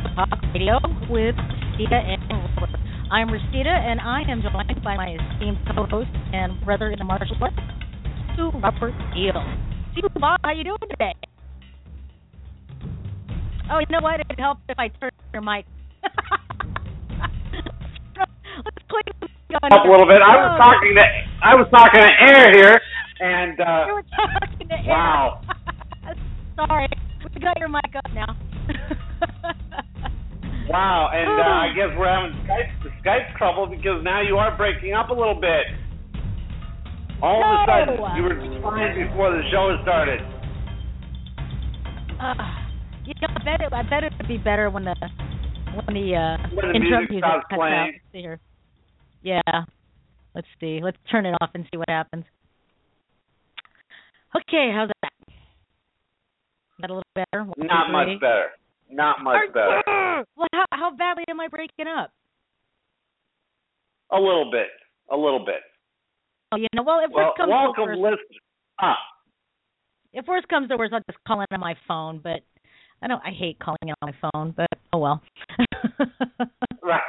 Talk Radio with Restita and Robert. I'm Restita, and I am joined by my esteemed co-host and brother in the martial arts, Robert Eel. Stu, Bob, how are you doing today? Oh, you know what? It'd help if I turned your mic. Let's clean up a little bit. I was talking to I was talking to air here, and You uh, were talking to Aaron. Wow. Sorry, we got your mic up now. wow, and uh, I guess we're having Skype Skype trouble because now you are breaking up a little bit. All of a sudden, you were fine before the show started. Uh, you know, I bet it. I bet it would be better when the when the uh, When the intro music music starts cuts playing. out. Let's see here. Yeah. Let's see. Let's turn it off and see what happens. Okay, how's that? Is that a little better? One, two, Not much better. Not much better. Well, how, how badly am I breaking up? A little bit. A little bit. Oh, you know, well, if Well, worst comes to welcome, worst, listeners. Ah, if worst comes to worst, I'll just call in on my phone. But I don't. I hate calling in on my phone. But oh well. right.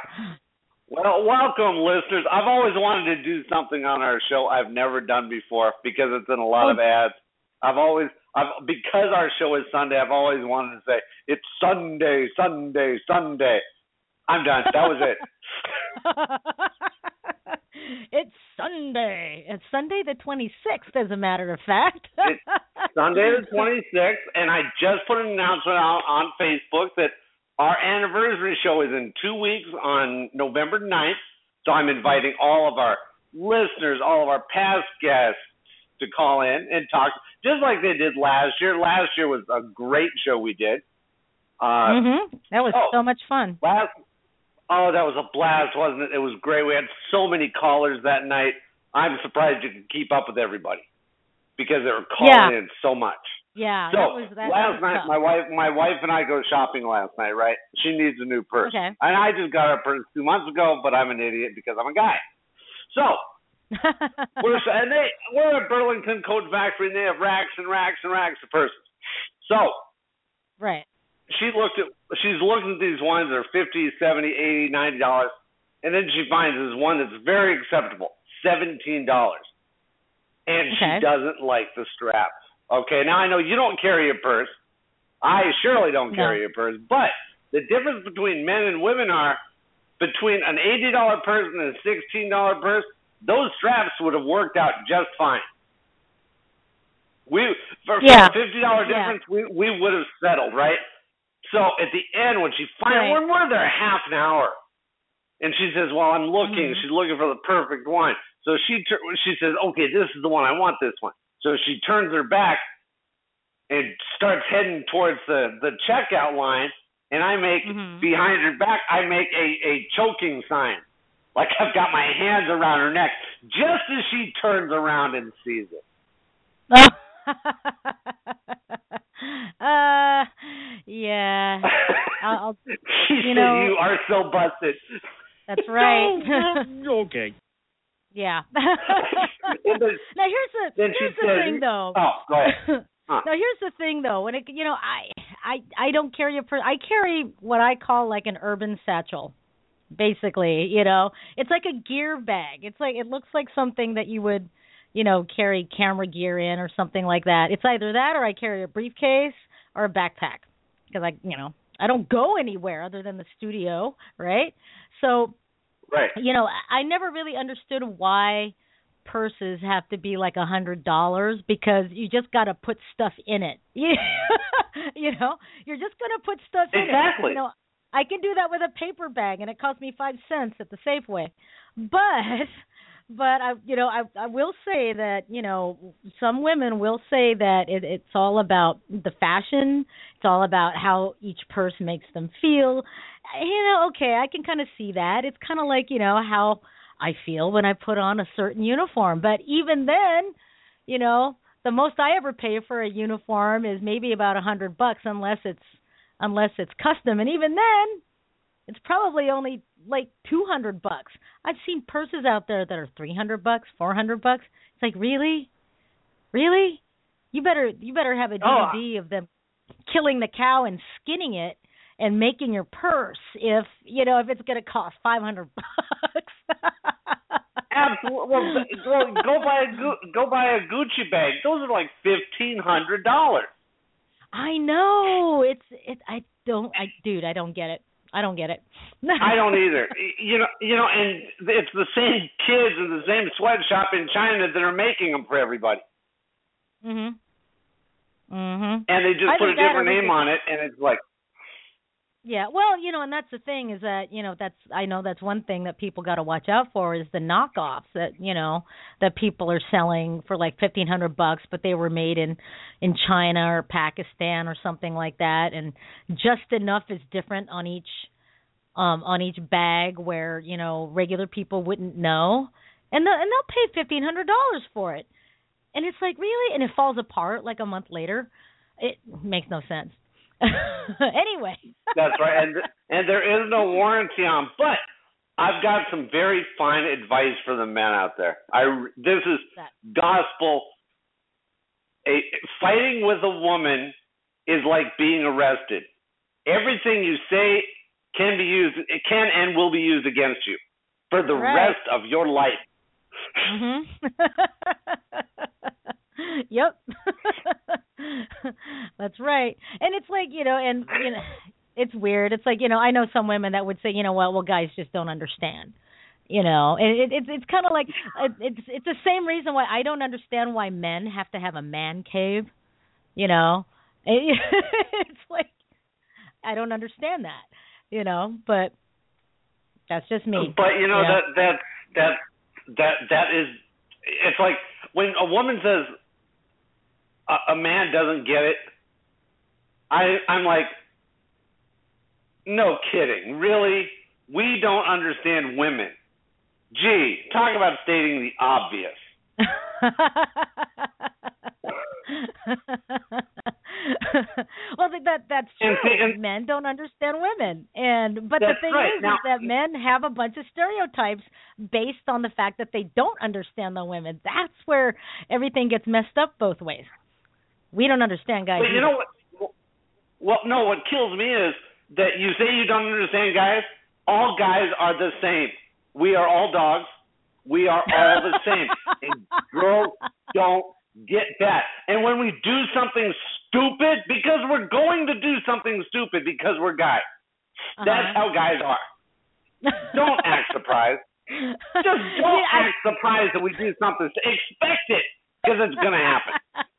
Well, welcome, listeners. I've always wanted to do something on our show I've never done before because it's in a lot of ads. I've always, I've because our show is Sunday. I've always wanted to say it's Sunday, Sunday, Sunday. I'm done. That was it. it's Sunday. It's Sunday the 26th, as a matter of fact. It's Sunday the 26th, and I just put an announcement out on Facebook that our anniversary show is in two weeks on November 9th. So I'm inviting all of our listeners, all of our past guests to call in and talk, just like they did last year. Last year was a great show we did. Uh, hmm That was oh. so much fun. Last, oh, that was a blast, wasn't it? It was great. We had so many callers that night. I'm surprised you could keep up with everybody because they were calling Yeah. in so much. Yeah, So that was that. last night, tough. my wife, my wife and I go shopping last night. Right? She needs a new purse, Okay. and I just got her purse two months ago, but I'm an idiot because I'm a guy. So we're and they we're at Burlington Coat Factory, and they have racks and racks and racks of purses. So right. she looked at she's looking at these ones that are fifty, seventy, eighty, ninety dollars, and then she finds this one that's very acceptable, seventeen dollars, and she doesn't like the straps. Okay, now I know you don't carry a purse. I surely don't No. carry a purse, but the difference between men and women are between an eighty dollar purse and a sixteen dollar purse. Those straps would have worked out just fine. We for, Yeah. a fifty dollar Yeah. difference, we we would have settled, right? So at the end, when she finally, Right. we're there half an hour, and she says, "Well, I'm looking." Mhm. She's looking for the perfect one. So she tur- she says, "Okay, this is the one. I want this one." So she turns her back and starts heading towards the the checkout line, and I make Mhm. behind her back, I make a a choking sign, like I've got my hands around her neck, just as she turns around and sees it. uh, yeah. I'll, I'll, she you said, know- "You are so busted." that's right. okay. yeah. Then- now here's the then here's the said- thing though. Oh, go ahead. Huh. Now here's the thing though, when it you know I I I don't carry a per I carry what I call like an urban satchel. Basically, you know, it's like a gear bag. It's like it looks like something that you would, you know, carry camera gear in or something like that. It's either that or I carry a briefcase or a backpack because I, you know, I don't go anywhere other than the studio, right? So Right. you know, I never really understood why purses have to be like a hundred dollars because you just got to put stuff in it. you know, you're just gonna put stuff in it. Exactly. You know, I can do that with a paper bag, and it cost me five cents at the Safeway. but but I you know I I will say that you know some women will say that it, it's all about the fashion. It's all about how each purse makes them feel. You know, okay, I can kind of see that. It's kind of like you know how I feel when I put on a certain uniform. But even then, you know, the most I ever pay for a uniform is maybe about a hundred bucks, unless it's unless it's custom, and even then, it's probably only like 200 bucks. I've seen purses out there that are 300 bucks, 400 bucks. It's like, really? Really? You better you better have a DVD oh. of them killing the cow and skinning it and making your purse if, you know, if it's going to cost 500 bucks. Absolutely. Well, well, go buy a go buy a Gucci bag. Those are like fifteen hundred dollars. I know. It's it. I don't. I dude. I don't get it. I don't get it. I don't either. You know, you know, and it's the same kids in the same sweatshop in China that are making them for everybody. Mhm. Mhm. And they just I put a different name on it, and it's like. Yeah, well, you know, and that's the thing is that you know that's I know that's one thing that people got to watch out for is the knockoffs that you know that people are selling for like fifteen hundred bucks, but they were made in in China or Pakistan or something like that, and just enough is different on each um on each bag where you know regular people wouldn't know, and the, and they'll pay fifteen hundred dollars for it, and it's like really, and it falls apart like a month later. It makes no sense. anyway. That's right, and and there is no warranty on. But I've got some very fine advice for the men out there. I this is gospel. A, fighting with a woman is like being arrested. Everything you say can be used. It can and will be used against you for the right. rest of your life. Mhm. yep. That's right. And it's like, you know, and you know, it's weird. It's like, you know, I know some women that would say, you know what, well guys just don't understand. You know, and it, it's it's kind of like uh, it's it's the same reason why I don't understand why men have to have a man cave. You know, it, it's like I don't understand that. You know, but that's just me. But you know that that that that that is it's like when a woman says a, a man doesn't get it, I I'm like, no kidding, really? We don't understand women. Gee, talk about stating the obvious. well, that that's true. And, and, men don't understand women, and but the thing right. is, now, is that men have a bunch of stereotypes based on the fact that they don't understand the women. That's where everything gets messed up both ways. We don't understand guys. But you know what? Well, no. What kills me is that you say you don't understand guys. All guys are the same. We are all dogs. We are all the same. and girls don't get that. And when we do something stupid, because we're going to do something stupid because we're guys, uh-huh. that's how guys are. don't act surprised. Just don't yeah, act surprised that we do something. Expect it because it's going to happen.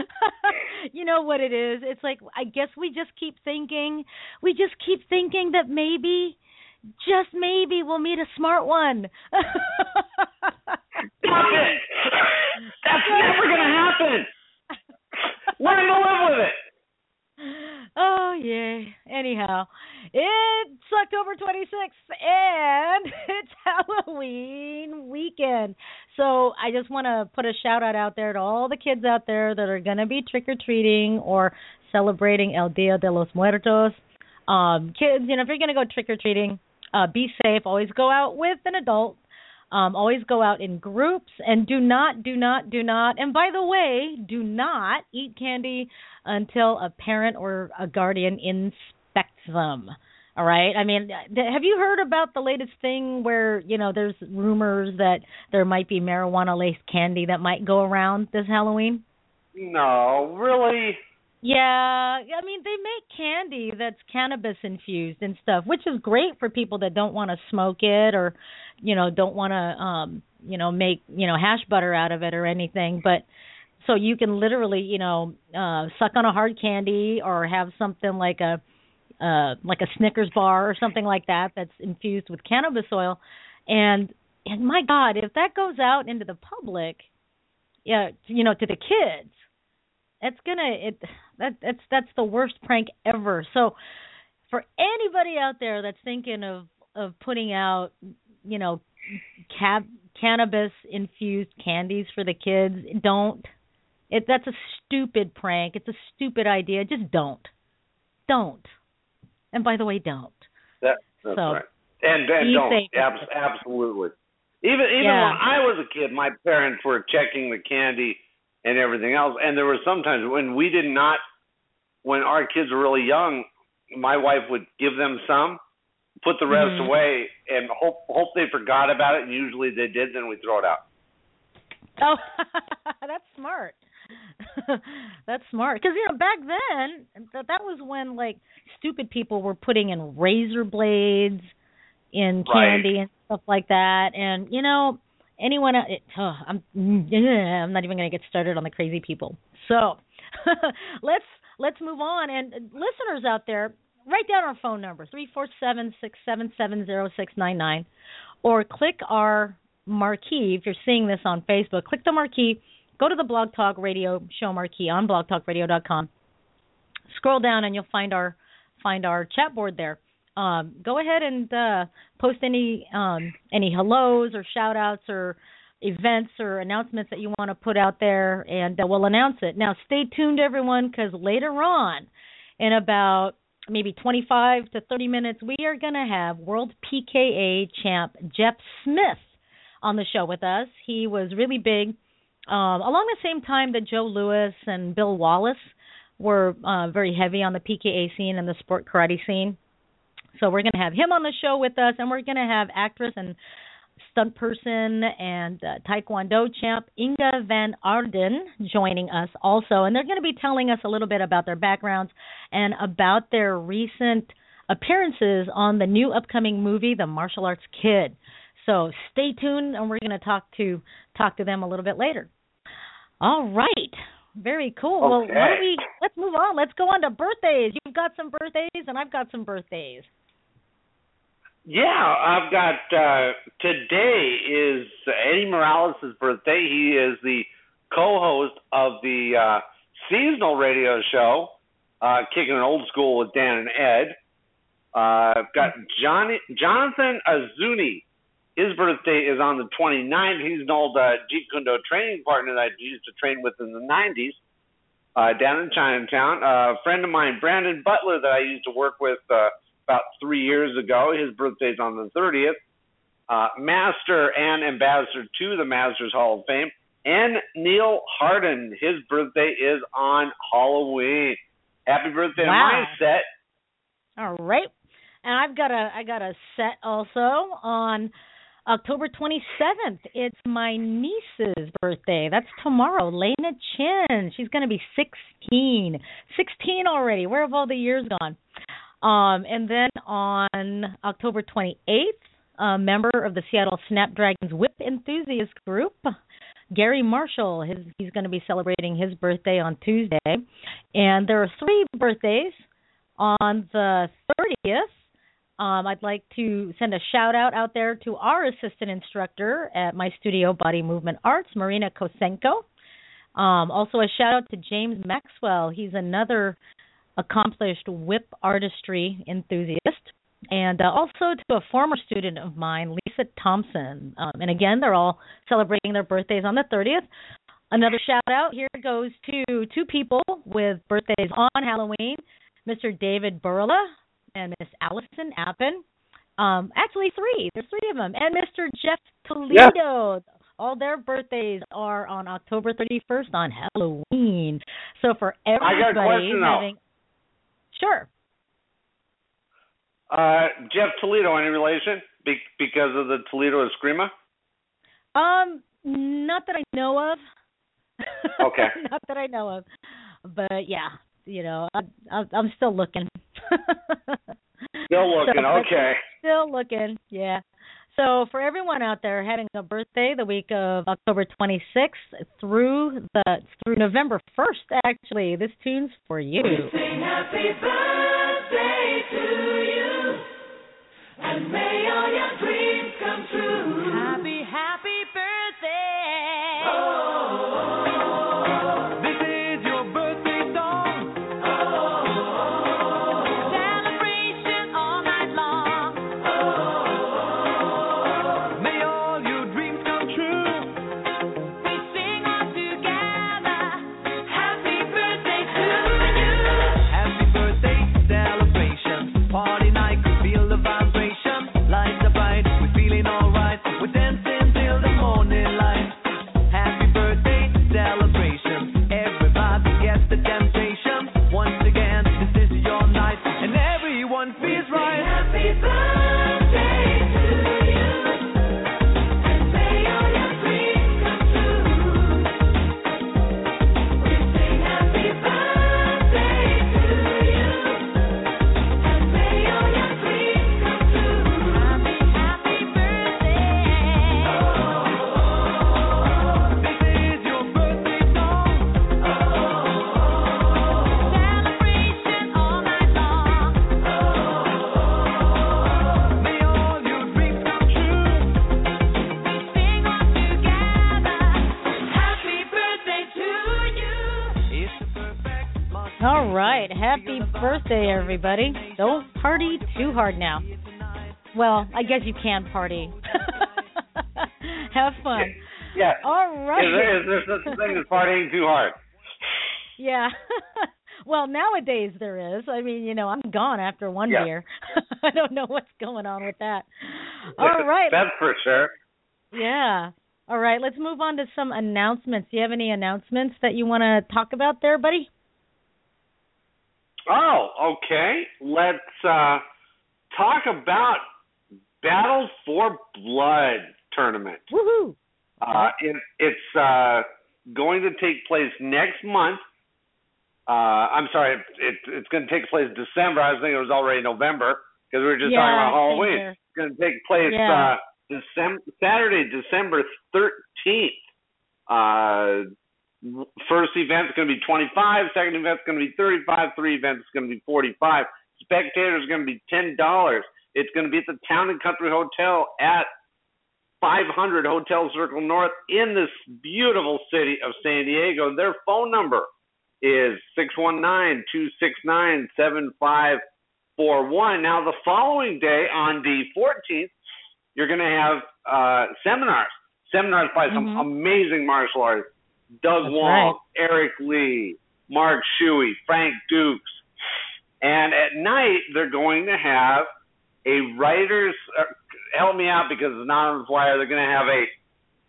you know what it is? It's like I guess we just keep thinking, we just keep thinking that maybe, just maybe, we'll meet a smart one. Stop it! That's never gonna happen. Learn to live with it. Oh yeah. Anyhow, it's October 26th and it's Halloween weekend. So I just want to put a shout out out there to all the kids out there that are going to be trick or treating or celebrating El Dia de los Muertos. Um, kids, you know, if you're going to go trick or treating, uh, be safe. Always go out with an adult. Um, always go out in groups and do not, do not, do not. And by the way, do not eat candy until a parent or a guardian inspects them. All right. I mean, have you heard about the latest thing where you know there's rumors that there might be marijuana laced candy that might go around this Halloween? No, really. Yeah, I mean they make candy that's cannabis infused and stuff, which is great for people that don't want to smoke it or, you know, don't want to, um, you know, make you know hash butter out of it or anything. But so you can literally, you know, uh, suck on a hard candy or have something like a uh, like a Snickers bar or something like that that's infused with cannabis oil, and and my God, if that goes out into the public, yeah, you know, to the kids, it's gonna it that that's that's the worst prank ever. So for anybody out there that's thinking of of putting out, you know, cab cannabis infused candies for the kids, don't. It that's a stupid prank. It's a stupid idea. Just don't. Don't. And by the way, don't. That, that's so, right. And, be don't. Abs- absolutely. Even even Yeah. when I was a kid, my parents were checking the candy and everything else. And there were sometimes when we did not, when our kids were really young, my wife would give them some, put the rest Mhm. away, and hope hope they forgot about it. And usually they did. Then we throw it out. Oh, that's smart. that's smart because you know back then that that was when like stupid people were putting in razor blades in Right. candy and stuff like that, and you know anyone it, oh, I'm I'm not even going to get started on the crazy people. So let's let's move on and uh, listeners out there write down our phone number three four seven six seven seven zero six nine nine or click our marquee if you're seeing this on Facebook. Click the marquee, go to the Blog Talk Radio show marquee on blogtalkradio.com. Scroll down and you'll find our find our chat board there. Um, go ahead and uh, post any um, any hellos or shout outs or events or announcements that you want to put out there, and uh, we'll announce it. Now, stay tuned, everyone, because later on, in about maybe 25 to 30 minutes, we are going to have World PKA champ Jeff Smith on the show with us. He was really big um, along the same time that Joe Lewis and Bill Wallace were uh, very heavy on the PKA scene and the sport karate scene. So we're going to have him on the show with us, and we're going to have actress and stunt person and uh, Taekwondo champ Inga Van Ardenn joining us also. And they're going to be telling us a little bit about their backgrounds and about their recent appearances on the new upcoming movie, The Martial Arts Kid. So stay tuned, and we're going to talk to talk to them a little bit later. All right, very cool. Well, why don't we let's move on. Let's go on to birthdays. You've got some birthdays, and I've got some birthdays. Yeah, I've got uh today is Eddie Morales' birthday. He is the co-host of the uh seasonal radio show, uh Kicking It Old School with Dan and Ed. Uh I've got Johnny Jonathan Azuni. His birthday is on the 29th. He's an old uh, Jeet Kune Do training partner that I used to train with in the 90s uh, down in Chinatown. Uh, a friend of mine, Brandon Butler, that I used to work with uh, about three years ago. His birthday's on the 30th. Uh, Master and ambassador to the Masters Hall of Fame. And Neil Harden, his birthday is on Halloween. Happy birthday Wow. to my set. All right. And I've got a I got a set also on October 27th. It's my niece's birthday. That's tomorrow. Lena Chin. She's going to be 16. 16 already. Where have all the years gone? Um and then on October 28th, a member of the Seattle Snapdragons whip enthusiast group, Gary Marshall, his he's going to be celebrating his birthday on Tuesday. And there are three birthdays on the 30th. Um, I'd like to send a shout out out there to our assistant instructor at my studio, Body Movement Arts, Marina Kosenko. Um, also, a shout out to James Maxwell. He's another accomplished whip artistry enthusiast. And uh, also to a former student of mine, Lisa Thompson. Um, and again, they're all celebrating their birthdays on the 30th. Another shout out here goes to two people with birthdays on Halloween Mr. David Burla and Miss Allison Appen. Um, actually, three. There's three of them. And Mr. Jeff Toledo. All their birthdays are on October 31st on Halloween. So for got a everybody question, though. sure. Uh, Jeff Toledo, any relation? Be- because of the Toledo Eskrima? Um, not that I know of. Okay. not that I know of, but yeah, you know, I, I, I'm still looking. Still looking, So, okay. Still looking, yeah. So for everyone out there having a birthday the week of October 26th through the through November 1st, actually, this tune's for you. Happy birthday to you, and may all your dreams come true. Happy, right. Happy birthday, everybody. Don't party too hard now. Well, I guess you can party. Have fun. Yeah. All right. Is there, is there such a thing as partying too hard? Yeah. well, nowadays there is. I mean, you know, I'm gone after one Yeah. beer. I don't know what's going on with that. All right. That's for sure. Yeah. All right. Let's move on to some announcements. Do you have any announcements that you want to talk about there, buddy? Oh, okay. Let's uh, talk about Battle for Blood tournament. Woohoo! Uh, it, it's uh, going to take place next month. Uh, I'm sorry, it, it, it's going to take place December. I was thinking it was already November because we were just talking about Halloween. It's going to take place Yeah. uh, December Saturday, December 13th. Uh, first event's going to be 25. Second event's going to be 35. Three events is going to be 45. Spectators going to be ten dollars. It's going to be at the Town and Country Hotel at 500 Hotel Circle North in this beautiful city of San Diego. Their phone number is 619-269-7541. Now the following day on the 14th, you're going to have uh, seminars. Seminars by some Mhm. amazing martial artists. Doug That's Wong, Eric Lee, Mark Shuey, Frank Dukes. And at night, they're going to have a writer's, uh, help me out because it's not on the flyer, they're going to have a,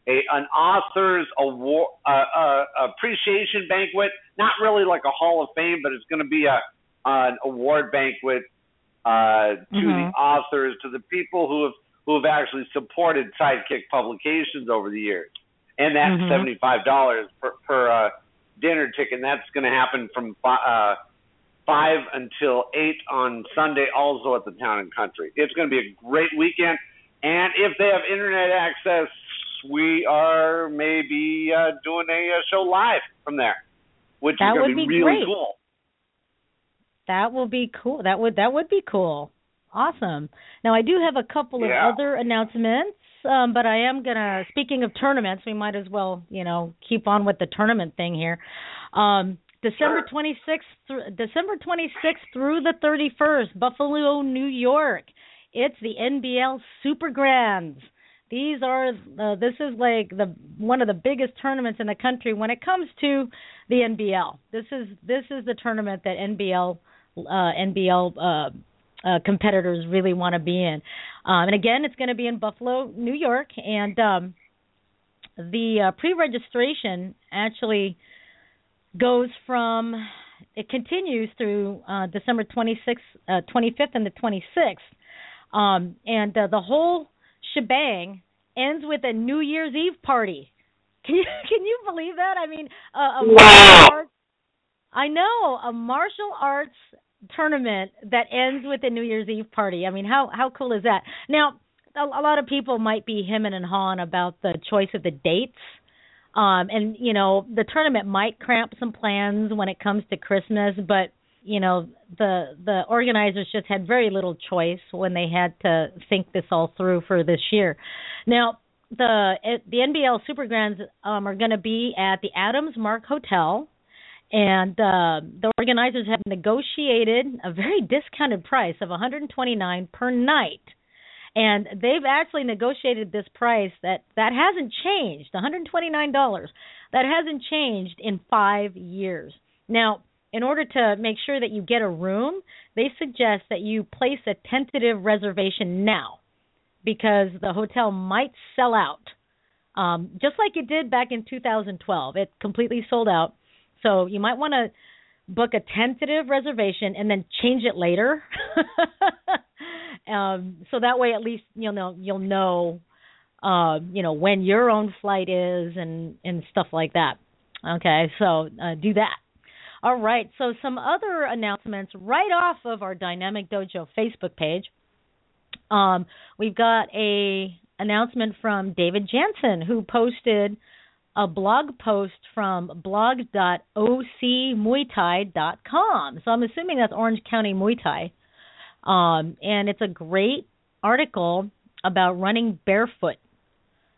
a an author's award, uh, uh, appreciation banquet. Not really like a Hall of Fame, but it's going to be a an award banquet uh, to the Mhm. authors, to the people who have who have actually supported Sidekick Publications over the years. And that's Mhm. seventy five dollars per per uh, dinner ticket. And that's going to happen from fi- uh, five until eight on Sunday, also at the Town and Country. It's going to be a great weekend. And if they have internet access, we are maybe uh, doing a, uh show live from there, which That is going to be be really great. cool. That will be cool. That would that would be cool. Awesome. Now I do have a couple Yeah. of other announcements, um, but I am gonna. Speaking of tournaments, we might as well, you know, keep on with the tournament thing here. Um, December twenty sixth, December twenty sixth through the thirty first, Buffalo, New York. It's the NBL Super Grands. These are uh, this is like the one of the biggest tournaments in the country when it comes to the NBL. This is this is the tournament that NBL uh, NBL uh, uh, competitors really want to be in. Um, and again, it's going to be in Buffalo, New York, and um, the uh, pre-registration actually goes from it continues through uh, December 26th, uh, 25th, and the 26th, um, and uh, the whole shebang ends with a New Year's Eve party. Can you can you believe that? I mean, uh, a Wow. martial arts, I know a martial arts tournament that ends with a New Year's Eve party. I mean, how how cool is that? Now, a, a lot of people might be hemming and hawing about the choice of the dates. Um and you know, the tournament might cramp some plans when it comes to Christmas, but you know, the the organizers just had very little choice when they had to think this all through for this year. Now, the the NBL Super Grands um are going to be at the Adams Mark Hotel and uh, the organizers have negotiated a very discounted price of 129 per night. And they've actually negotiated this price that that hasn't changed 129 dollars. That hasn't changed in 5 years. Now in order to make sure that you get a room they suggest that you place a tentative reservation now because the hotel might sell out um, just like it did back in 2012 it completely sold out so you might want to book a tentative reservation and then change it later. um, so that way, at least you'll know you'll know, uh, you know, when your own flight is and and stuff like that. Okay, so uh, do that. All right. So some other announcements right off of our Dynamic Dojo Facebook page. Um, we've got a announcement from David Jansen who posted a blog post from blog.ocmuaythai.com. So I'm assuming that's Orange County Muay Thai. Um, and it's a great article about running barefoot.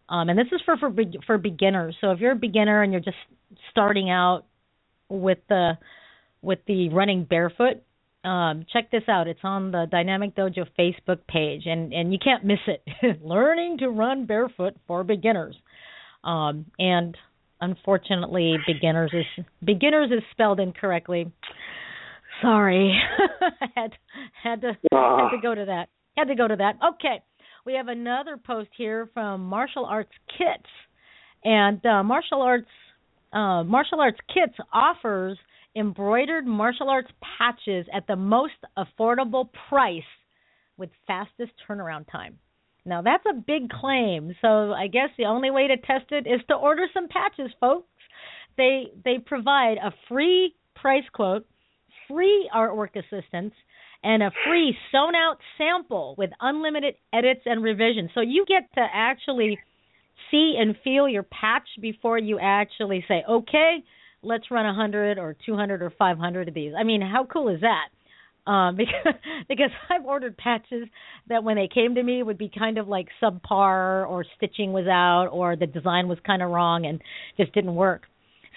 Um, and this is for, for for beginners. So if you're a beginner and you're just starting out with the with the running barefoot. Um, check this out. It's on the Dynamic Dojo Facebook page, and and you can't miss it. Learning to run barefoot for beginners. Um, and unfortunately, beginners is beginners is spelled incorrectly. Sorry, I had had to had to go to that. Had to go to that. Okay, we have another post here from Martial Arts Kits, and uh, Martial Arts uh, Martial Arts Kits offers embroidered martial arts patches at the most affordable price with fastest turnaround time. Now that's a big claim, so I guess the only way to test it is to order some patches, folks. They they provide a free price quote, free artwork assistance, and a free sewn out sample with unlimited edits and revisions. So you get to actually see and feel your patch before you actually say, "Okay, let's run a 100 or 200 or 500 of these. I mean, how cool is that? Um, because because I've ordered patches that when they came to me would be kind of like subpar or stitching was out or the design was kind of wrong and just didn't work.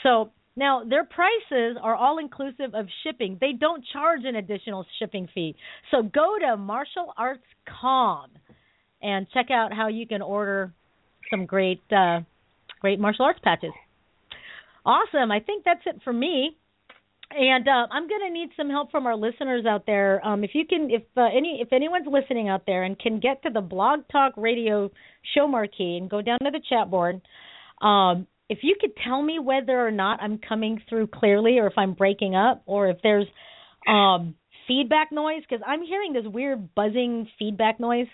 So now their prices are all inclusive of shipping. They don't charge an additional shipping fee. So go to Martial Arts Com and check out how you can order some great uh, great martial arts patches. Awesome. I think that's it for me. And uh, I'm going to need some help from our listeners out there. Um, if you can, if uh, any, if anyone's listening out there and can get to the Blog Talk Radio show marquee and go down to the chat board, um, if you could tell me whether or not I'm coming through clearly, or if I'm breaking up, or if there's um, feedback noise, because I'm hearing this weird buzzing feedback noise,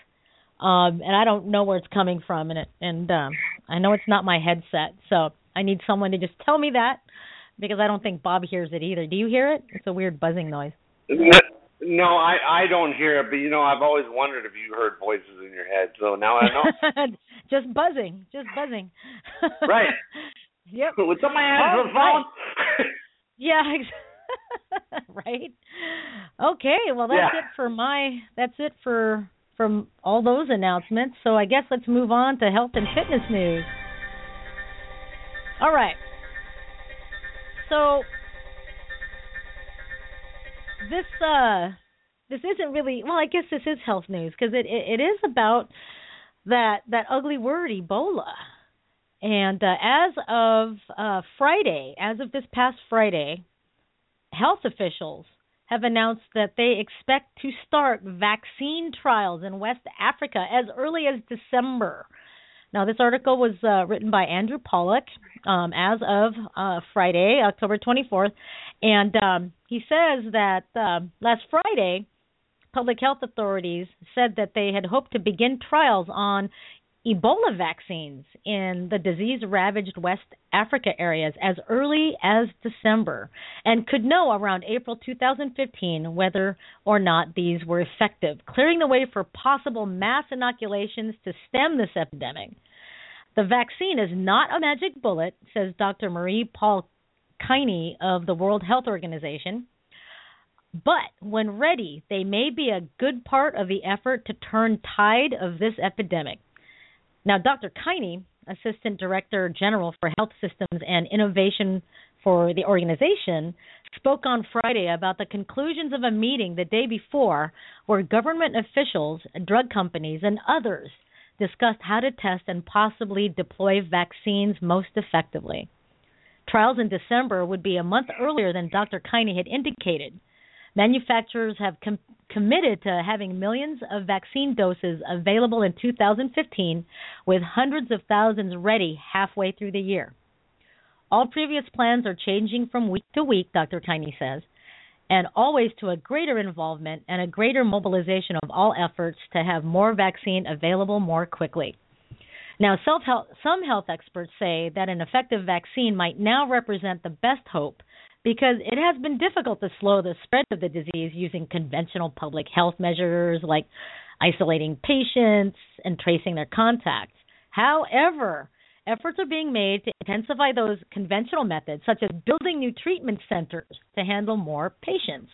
um, and I don't know where it's coming from, and it, and um, I know it's not my headset, so I need someone to just tell me that because I don't think Bob hears it either. Do you hear it? It's a weird buzzing noise. No, I I don't hear it, but you know I've always wondered if you heard voices in your head. So now I know. just buzzing, just buzzing. right. Yep. With somebody answer the phone. Right. yeah. right. Okay. Well, that's Yeah. it for my. That's it for from all those announcements. So I guess let's move on to health and fitness news. All right. So this uh this isn't really well, I guess this is health news because it, it it is about that that ugly word Ebola. And uh, as of uh, Friday, as of this past Friday, health officials have announced that they expect to start vaccine trials in West Africa as early as December. Now, this article was uh, written by Andrew Pollock um, as of uh, Friday, October 24th, and um, he says that uh, last Friday, public health authorities said that they had hoped to begin trials on Ebola vaccines in the disease ravaged West Africa areas as early as December and could know around April 2015 whether or not these were effective, clearing the way for possible mass inoculations to stem this epidemic. The vaccine is not a magic bullet, says Dr. Marie Paul Kiney of the World Health Organization. But when ready, they may be a good part of the effort to turn tide of this epidemic. Now, Dr. Kieny, Assistant Director General for Health Systems and Innovation for the organization, spoke on Friday about the conclusions of a meeting the day before where government officials, drug companies, and others discussed how to test and possibly deploy vaccines most effectively. Trials in December would be a month earlier than Dr. Kieny had indicated. Manufacturers have com- committed to having millions of vaccine doses available in 2015, with hundreds of thousands ready halfway through the year. All previous plans are changing from week to week, Dr. Kieny says, and always to a greater involvement and a greater mobilization of all efforts to have more vaccine available more quickly. Now, some health experts say that an effective vaccine might now represent the best hope because it has been difficult to slow the spread of the disease using conventional public health measures like isolating patients and tracing their contacts. However, efforts are being made to intensify those conventional methods, such as building new treatment centers to handle more patients.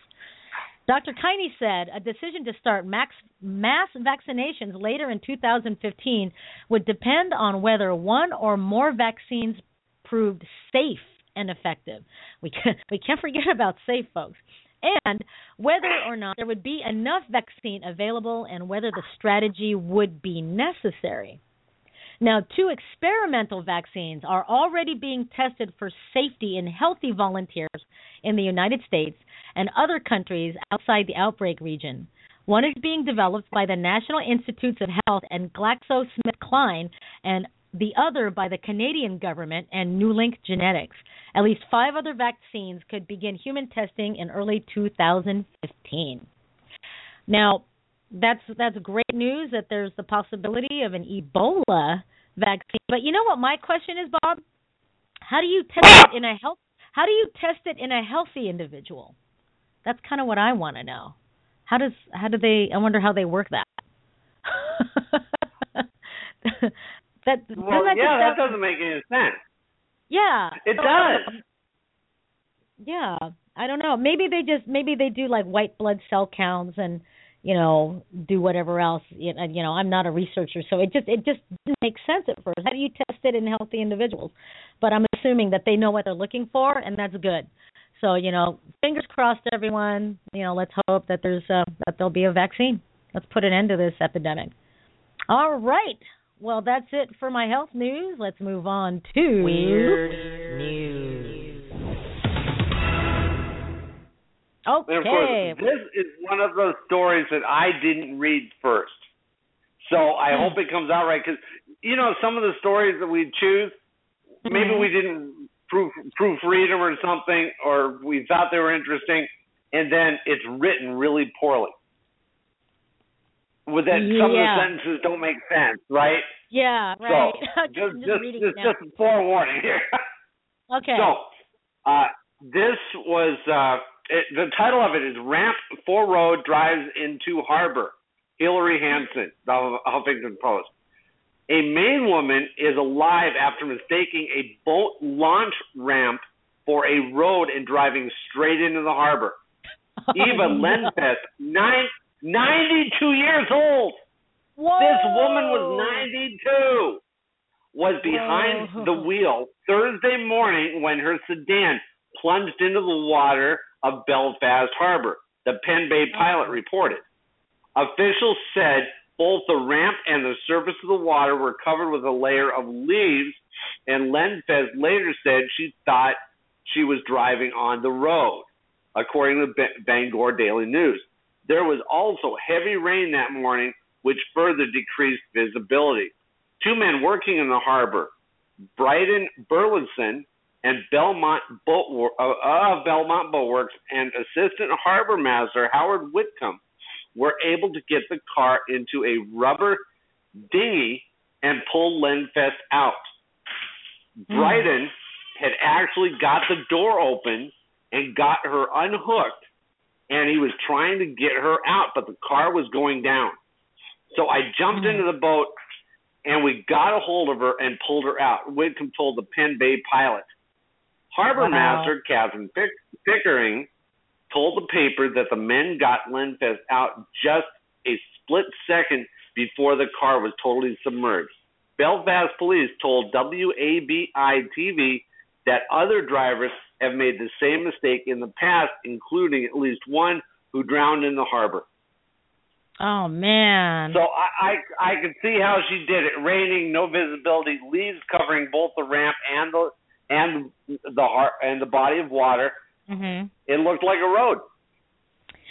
Dr. Kieny said a decision to start max, mass vaccinations later in 2015 would depend on whether one or more vaccines proved safe and effective. We can, we can't forget about safe, folks. And whether or not there would be enough vaccine available and whether the strategy would be necessary. Now, two experimental vaccines are already being tested for safety in healthy volunteers in the United States and other countries outside the outbreak region. One is being developed by the National Institutes of Health and GlaxoSmithKline, and the other by the Canadian government and Newlink Genetics. At least five other vaccines could begin human testing in early 2015. Now, that's that's great news that there's the possibility of an Ebola vaccine. But you know what my question is, Bob? How do you test it in a health how do you test it in a healthy individual? That's kind of what I want to know. How does how do they? I wonder how they work that. that well, that yeah, that doesn't make any sense. Yeah, it does. Yeah, I don't know. Maybe they just maybe they do like white blood cell counts and you know do whatever else. You know, I'm not a researcher, so it just it just didn't make sense at first. How do you test it in healthy individuals? But I'm assuming that they know what they're looking for, and that's good. So you know, fingers crossed, everyone. You know, let's hope that there's uh, that there'll be a vaccine. Let's put an end to this epidemic. All right. Well, that's it for my health news. Let's move on to weird news. Okay. And of course, this is one of those stories that I didn't read first. So I Hmm. hope it comes out right because you know some of the stories that we choose, maybe we didn't proof proofread them or something, or we thought they were interesting, and then it's written really poorly. With that, some of the sentences don't make sense, right? Yeah, right. So just, just just just reading just, just forewarning here. Okay. So, uh, this was uh, it, the title of it is "Ramp For Road Drives into Harbor." Hilary Hanson, the Huffington Post. A Maine woman is alive after mistaking a boat launch ramp for a road and driving straight into the harbor. Eva Oh, no. Lenfest, nine, 92 years old. Whoa. This woman was 92. Was behind Whoa. the wheel Thursday morning when her sedan plunged into the water of Belfast Harbor. The Penn Bay pilot oh. reported. Officials said both the ramp and the surface of the water were covered with a layer of leaves, and Lenfest later said she thought she was driving on the road, according to the Bangor Daily News. There was also heavy rain that morning, which further decreased visibility. Two men working in the harbor, Bryden Burleson and Belmont Boat uh, of Belmont Boatworks and Assistant Harbor Master Howard Whitcomb, were able to get the car into a rubber dinghy and pull Lenfest out. Bryden had actually got the door open and got her unhooked, and he was trying to get her out, but the car was going down. So I jumped into the boat, and we got a hold of her and pulled her out. Whitcomb told the Penn Bay pilot. Harbor Wow. Master Catherine Pick- Pickering told the paper that the men got Lenfest out just a split second before the car was totally submerged. Belfast police told WABI TV that other drivers have made the same mistake in the past, including at least one who drowned in the harbor. Oh man. So I, I I could see how she did it. Raining, no visibility, leaves covering both the ramp and the and the har- and the body of water. mhm. It looked like a road.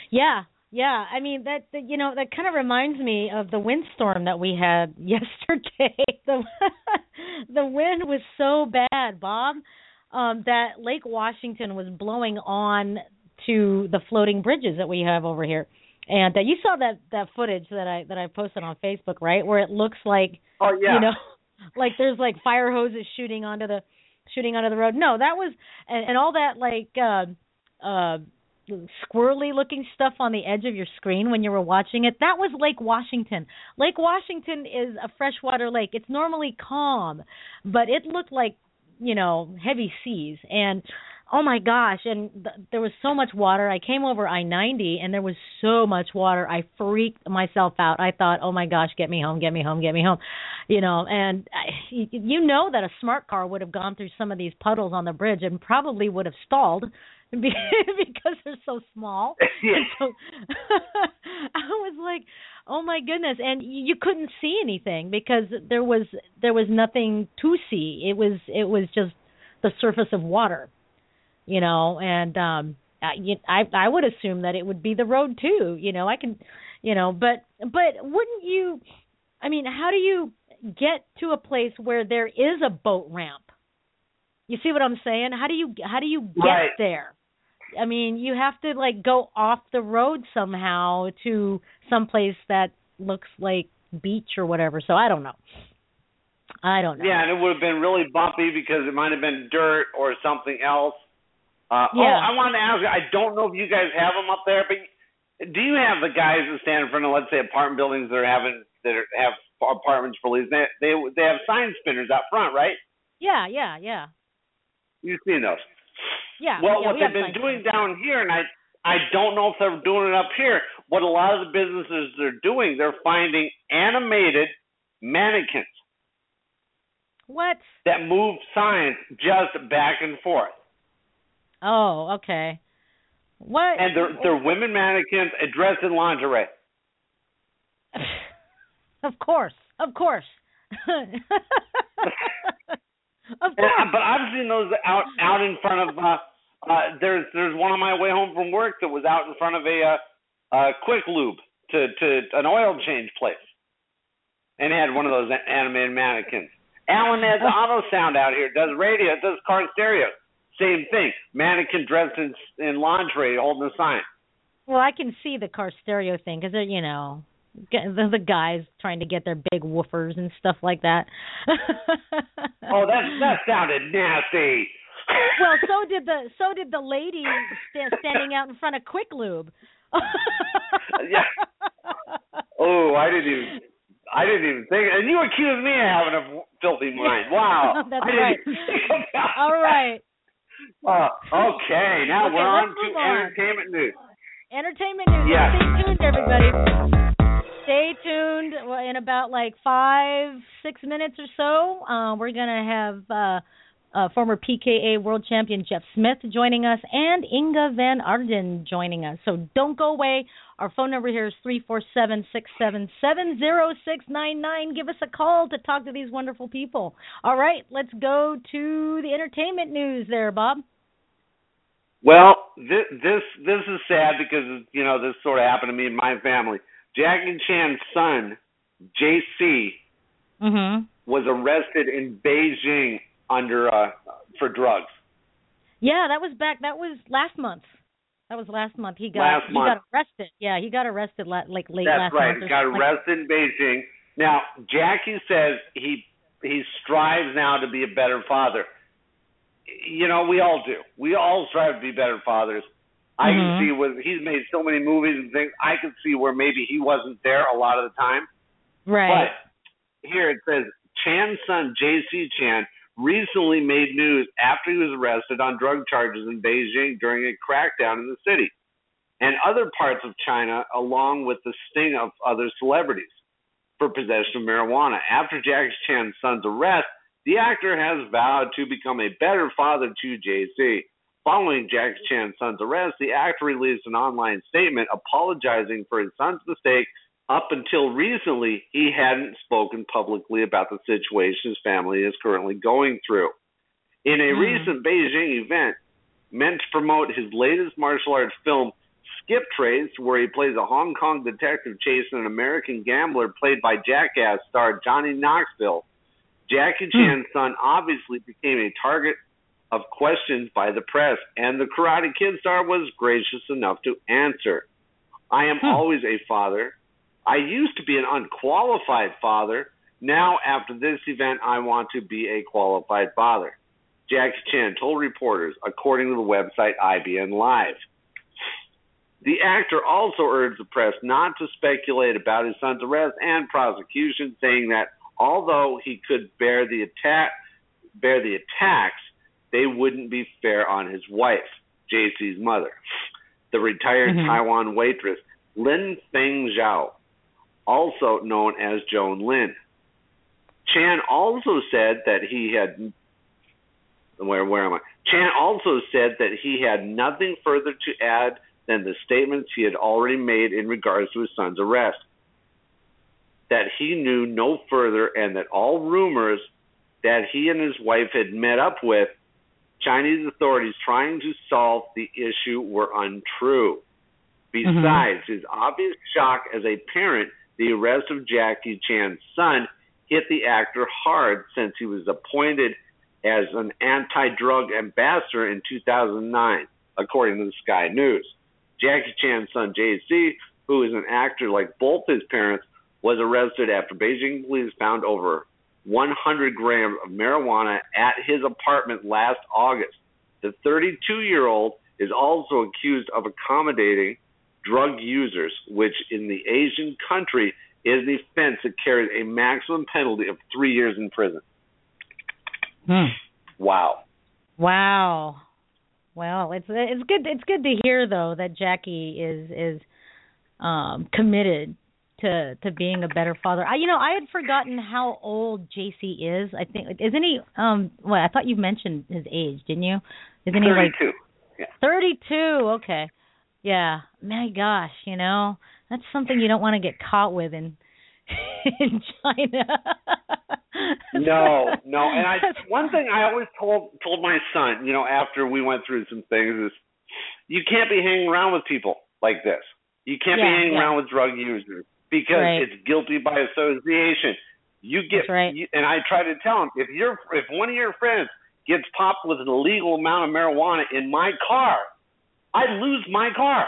Yeah. Yeah, I mean that, that you know that kind of reminds me of the windstorm that we had yesterday. the the wind was so bad, Bob, um that Lake Washington was blowing on to the floating bridges that we have over here. And uh, you saw that that footage that I that I posted on Facebook, right? Where it looks like Oh yeah. you know like there's like fire hoses shooting onto the shooting onto the road no that was and, and all that like uh uh squirrely looking stuff on the edge of your screen when you were watching it. That was lake washington. Lake washington is a freshwater lake. It's normally calm but it looked like you know heavy seas. And oh my gosh and th- there was so much water. I came over i-90 and there was so much water. I freaked myself out. I thought oh my gosh get me home get me home get me home. You know and I, you know that a smart car would have gone through some of these puddles on the bridge and probably would have stalled because they're so small. Yeah. so i was like oh my goodness. And you couldn't see anything because there was there was nothing to see. It was it was just the surface of water you know? And um I, I I would assume that it would be the road too you know? I can you know but but wouldn't you I mean how do you get to a place where there is a boat ramp? You see what I'm saying? How do you how do you get Right. there I mean you have to like go off the road somehow to some place that looks like beach or whatever so I don't know I don't know Yeah, and it would have been really bumpy because it might have been dirt or something else. Uh, Oh, I wanted to ask you. I don't know if you guys have them up there, but do you have the guys that stand in front of, let's say, apartment buildings that are having that are, have apartments for lease? They they they have sign spinners out front, right? yeah yeah yeah You've seen those. Yeah Well, yeah, what we they've been doing down here, and I I don't know if they're doing it up here. What a lot of the businesses are doing, they're finding animated mannequins what that move signs just back and forth. Oh, okay. What? and they're they're women mannequins dressed in lingerie. of course, of course, of course. uh, but I've seen those out out in front of. Uh, uh, there's there's one on my way home from work that was out in front of a uh, uh, quick lube to to an oil change place, and had one of those animated mannequins. Alan has auto sound out here, does radio, does car stereo. Same thing. Mannequin dressed in in lingerie holding a sign. Well, I can see the car stereo thing because they're you know the, the guys trying to get their big woofers and stuff like that. Oh, that that sounded nasty. Well, so did the so did the lady sta- standing out in front of Quick Lube. Yeah. Oh, I didn't even. I didn't even think. And you accused me of having a filthy mind. Wow. That's right. even think about All right. Uh, okay, now Okay, we're on to on. entertainment news. Entertainment news. Yeah. Stay tuned, everybody. Stay tuned. Well, In about like five, six minutes or so, uh, we're gonna have uh, uh, former PKA World Champion Jeff Smith joining us and Inga Van Ardenn joining us. So don't go away. Our phone number here is three four seven six seven seven zero six nine nine. Give us a call to talk to these wonderful people. All right, let's go to the entertainment news. There, Bob. Well, this this this is sad because you know this sort of happened to me and my family. Jackie Chan's son, JC, Mm-hmm. was arrested in Beijing under uh for drugs. Yeah, that was back. That was last month. That was last month. He got Last he month. got arrested. Yeah, he got arrested la- like late That's last right. month. or He got something like- arrested in Beijing. Now, Jackie says he he strives now to be a better father. You know, we all do. We all strive to be better fathers. I Mhm. can see with he's made so many movies and things. I can see where maybe he wasn't there a lot of the time. Right. But here it says Chan's son, J.C. Chan, recently made news after he was arrested on drug charges in Beijing during a crackdown in the city and other parts of China, along with the sting of other celebrities for possession of marijuana. After Jackie Chan's son's arrest, the actor has vowed to become a better father to JC. Following Jackie Chan's son's arrest, the actor released an online statement apologizing for his son's mistake. Up until recently, he hadn't spoken publicly about the situation his family is currently going through. In a Hmm. recent Beijing event meant to promote his latest martial arts film, Skip Trace, where he plays a Hong Kong detective chasing an American gambler played by Jackass star Johnny Knoxville, Jackie Chan's son obviously became a target of questions by the press, and the Karate Kid star was gracious enough to answer. I am Hmm. always a father. I used to be an unqualified father. Now, after this event, I want to be a qualified father. Jackie Chan told reporters, according to the website IBN Live. The actor also urged the press not to speculate about his son's arrest and prosecution, saying that although he could bear the attack, bear the attacks, they wouldn't be fair on his wife, JC's mother, the retired Mhm. Taiwan waitress Lin Feng Zhao, also known as Joan Lin. Chan also said that he had where where am I? Chan also said that he had nothing further to add than the statements he had already made in regards to his son's arrest. That he knew no further and that all rumors that he and his wife had met up with Chinese authorities trying to solve the issue were untrue. Mm-hmm. Besides his obvious shock as a parent, the arrest of Jackie Chan's son hit the actor hard since he was appointed as an anti-drug ambassador in 2009, according to the Sky News. Jackie Chan's son JC, who is an actor like both his parents, was arrested after Beijing police found over 100 grams of marijuana at his apartment last August. The 32-year-old is also accused of accommodating drug users, which in the Asian country is an offense that carries a maximum penalty of three years in prison. Hmm. Wow. Wow. Well, it's it's good it's good to hear though that Jackie is is um committed to to being a better father. I you know, I had forgotten how old JC is. I think isn't he um well, I thought you mentioned his age, didn't you? Isn't he like 32. Yeah. 32? Okay. Yeah. My gosh, you know, that's something you don't want to get caught with in in China. no, no. And I one thing I always told told my son, you know, after we went through some things is you can't be hanging around with people like this. You can't be hanging yeah. around with drug users because Right. it's guilty by association. You get right. you, and I try to tell him if you're if one of your friends gets popped with an illegal amount of marijuana in my car, I lose my car.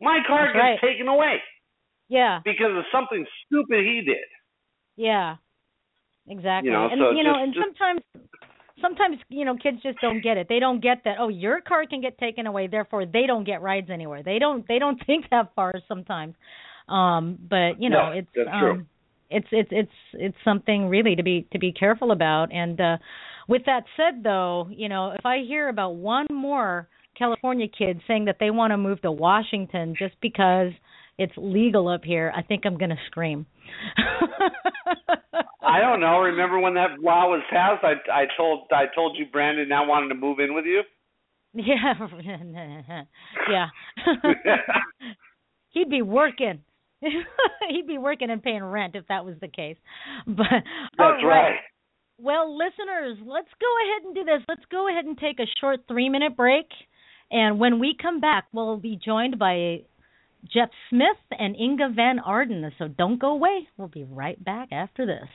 My car That's gets right. taken away yeah. because of something stupid he did. Yeah. Exactly. You know, and so you know, just- and just- sometimes sometimes you know kids just don't get it. They don't get that oh, your car can get taken away, therefore they don't get rides anywhere. They don't they don't think that far sometimes. Um but you know, No, it's um true. it's it's it's it's something really to be to be careful about and uh with that said though, you know, if I hear about one more California kid saying that they want to move to Washington just because it's legal up here, I think I'm going to scream. I don't know. Remember when that law was passed? I I told I told you Brandon now wanted to move in with you. Yeah. yeah. He'd be working. He'd be working and paying rent if that was the case. But That's right. Well, listeners, let's go ahead and do this. Let's go ahead and take a short 3-minute break. And when we come back, we'll be joined by Jeff Smith and Inga Van Ardenn. So don't go away. We'll be right back after this.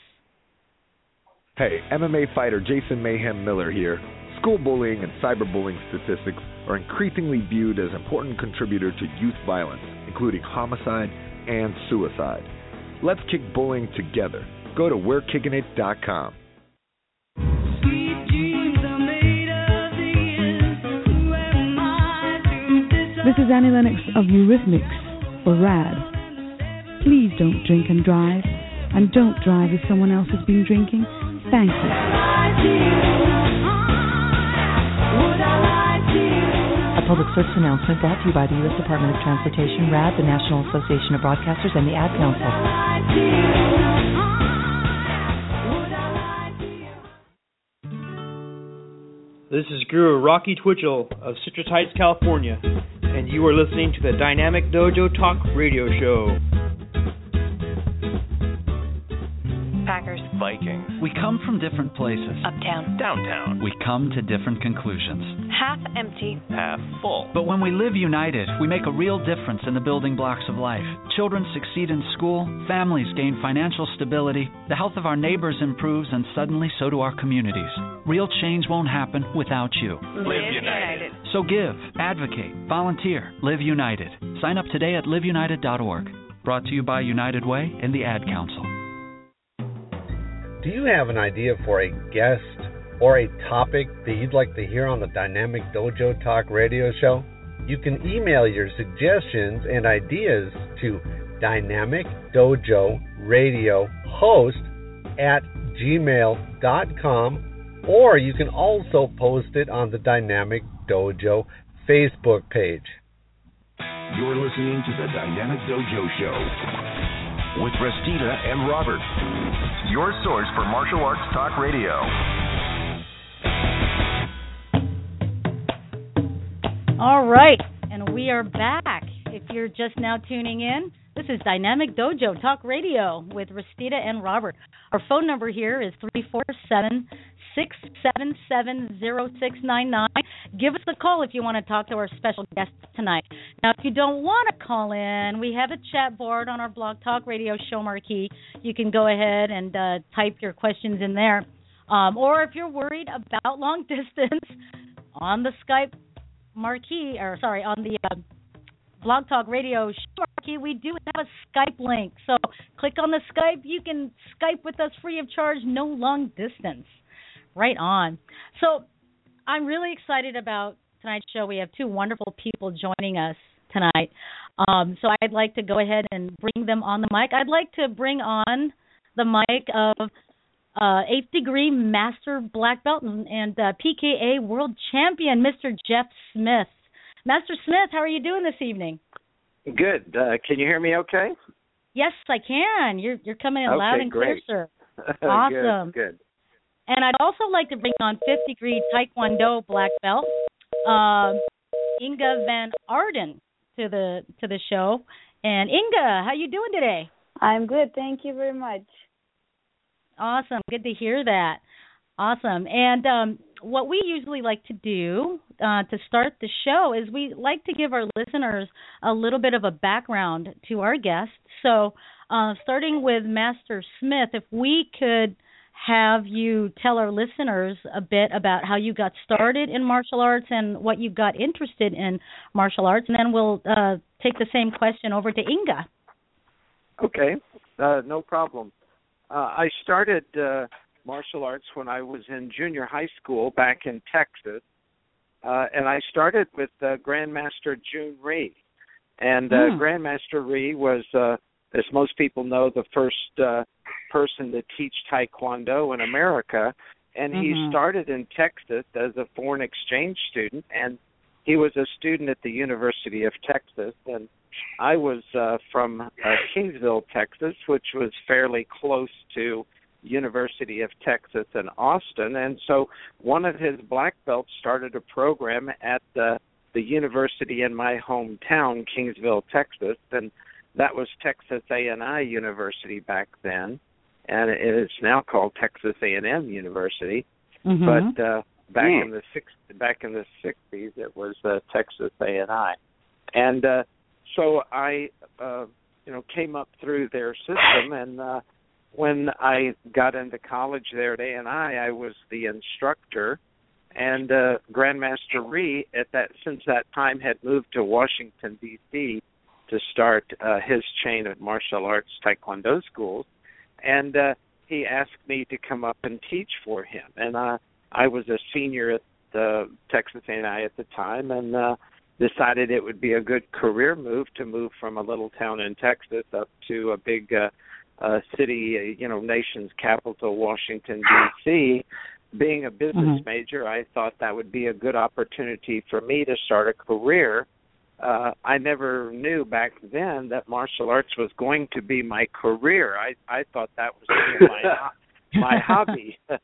Hey, MMA fighter Jason Mayhem Miller here. School bullying and cyberbullying statistics are increasingly viewed as important contributor to youth violence, including homicide and suicide. Let's kick bullying together. Go to we'rekickingit.com. This is Annie Lennox of Eurythmics for RADD. Please don't drink and drive, and don't drive if someone else has been drinking. Thank you. A public service announcement brought to you by the U.S. Department of Transportation, RADD, the National Association of Broadcasters, and the Ad Council. This is Guru Rocky Twitchell of Citrus Heights, California, and you are listening to the Dynamic Dojo Talk Radio Show. Packers. Vikings. We come from different places. Uptown. Downtown. We come to different conclusions. Half empty. Half full. But when we live united, we make a real difference in the building blocks of life. Children succeed in school, families gain financial stability, the health of our neighbors improves, and suddenly so do our communities. Real change won't happen without you. Live United. So give, advocate, volunteer, live united. Sign up today at liveunited.org. Brought to you by United Way and the Ad Council. Do you have an idea for a guest or a topic that you'd like to hear on the Dynamic Dojo Talk radio show? You can email your suggestions and ideas to Dynamic Dojo Radio Host at gmail.com or you can also post it on the Dynamic Dojo Facebook page. You're listening to the Dynamic Dojo Show with Restita and Robert. Your source for martial arts talk radio. All right, and we are back. If you're just now tuning in, this is Dynamic Dojo Talk Radio with Restita and Robert. Our phone number here is 347 677 0699. Give us a call if you want to talk to our special guest tonight. Now, if you don't want to call in, we have a chat board on our Blog Talk Radio show marquee. You can go ahead and uh, type your questions in there. Um, or if you're worried about long distance, on the Skype marquee, or sorry, on the uh, Blog Talk Radio show marquee, we do have a Skype link. So click on the Skype. You can Skype with us free of charge, no long distance. Right on. So I'm really excited about tonight's show. We have two wonderful people joining us tonight. Um, so I'd like to go ahead and bring them on the mic. I'd like to bring on the mic of uh, eighth degree master black belt and, and uh, PKA world champion, Mr. Jeff Smith. Master Smith, how are you doing this evening? Good. Uh, can you hear me okay? Yes, I can. You're you're coming in okay, loud and great. clear, sir. Awesome. good, good. And I'd also like to bring on fifth degree Taekwondo black belt, um, Inga Van Ardenn to the to the show. And Inga, how are you doing today? I'm good, thank you very much. Awesome. Good to hear that. Awesome. And um, what we usually like to do uh, to start the show is we like to give our listeners a little bit of a background to our guests. So, uh, starting with Master Smith, if we could have you tell our listeners a bit about how you got started in martial arts and what you got interested in martial arts, and then we'll uh, take the same question over to Inga. Okay, uh, no problem. Uh, I started uh, martial arts when I was in junior high school back in Texas, uh, and I started with uh, Grandmaster Jhoon Rhee. And uh, Hmm. Grandmaster Rhee was, uh, as most people know, the first uh, person to teach Taekwondo in America. And he Mhm. started in Texas as a foreign exchange student, and he was a student at the University of Texas. And I was uh, from uh, Kingsville, Texas, which was fairly close to University of Texas in Austin, and so one of his black belts started a program at the the university in my hometown, Kingsville, Texas, and that was Texas A&I University back then, and it is now called Texas A&M University. Mhm. But uh, back Hmm. in the six back in the sixties, it was uh, Texas A&I, and uh, so I, uh, you know, came up through their system and. uh when I got into college there at A&I, I was the instructor, and uh, Grandmaster Rhee at that since that time had moved to Washington D.C. to start uh, his chain of martial arts taekwondo schools, and uh, he asked me to come up and teach for him, and uh, I was a senior at the Texas A&I at the time, and uh, decided it would be a good career move to move from a little town in Texas up to a big uh, uh, city, uh, you know, nation's capital, Washington D.C. Being a business Mhm. major, I thought that would be a good opportunity for me to start a career. Uh, I never knew back then that martial arts was going to be my career. I I thought that was my my hobby. and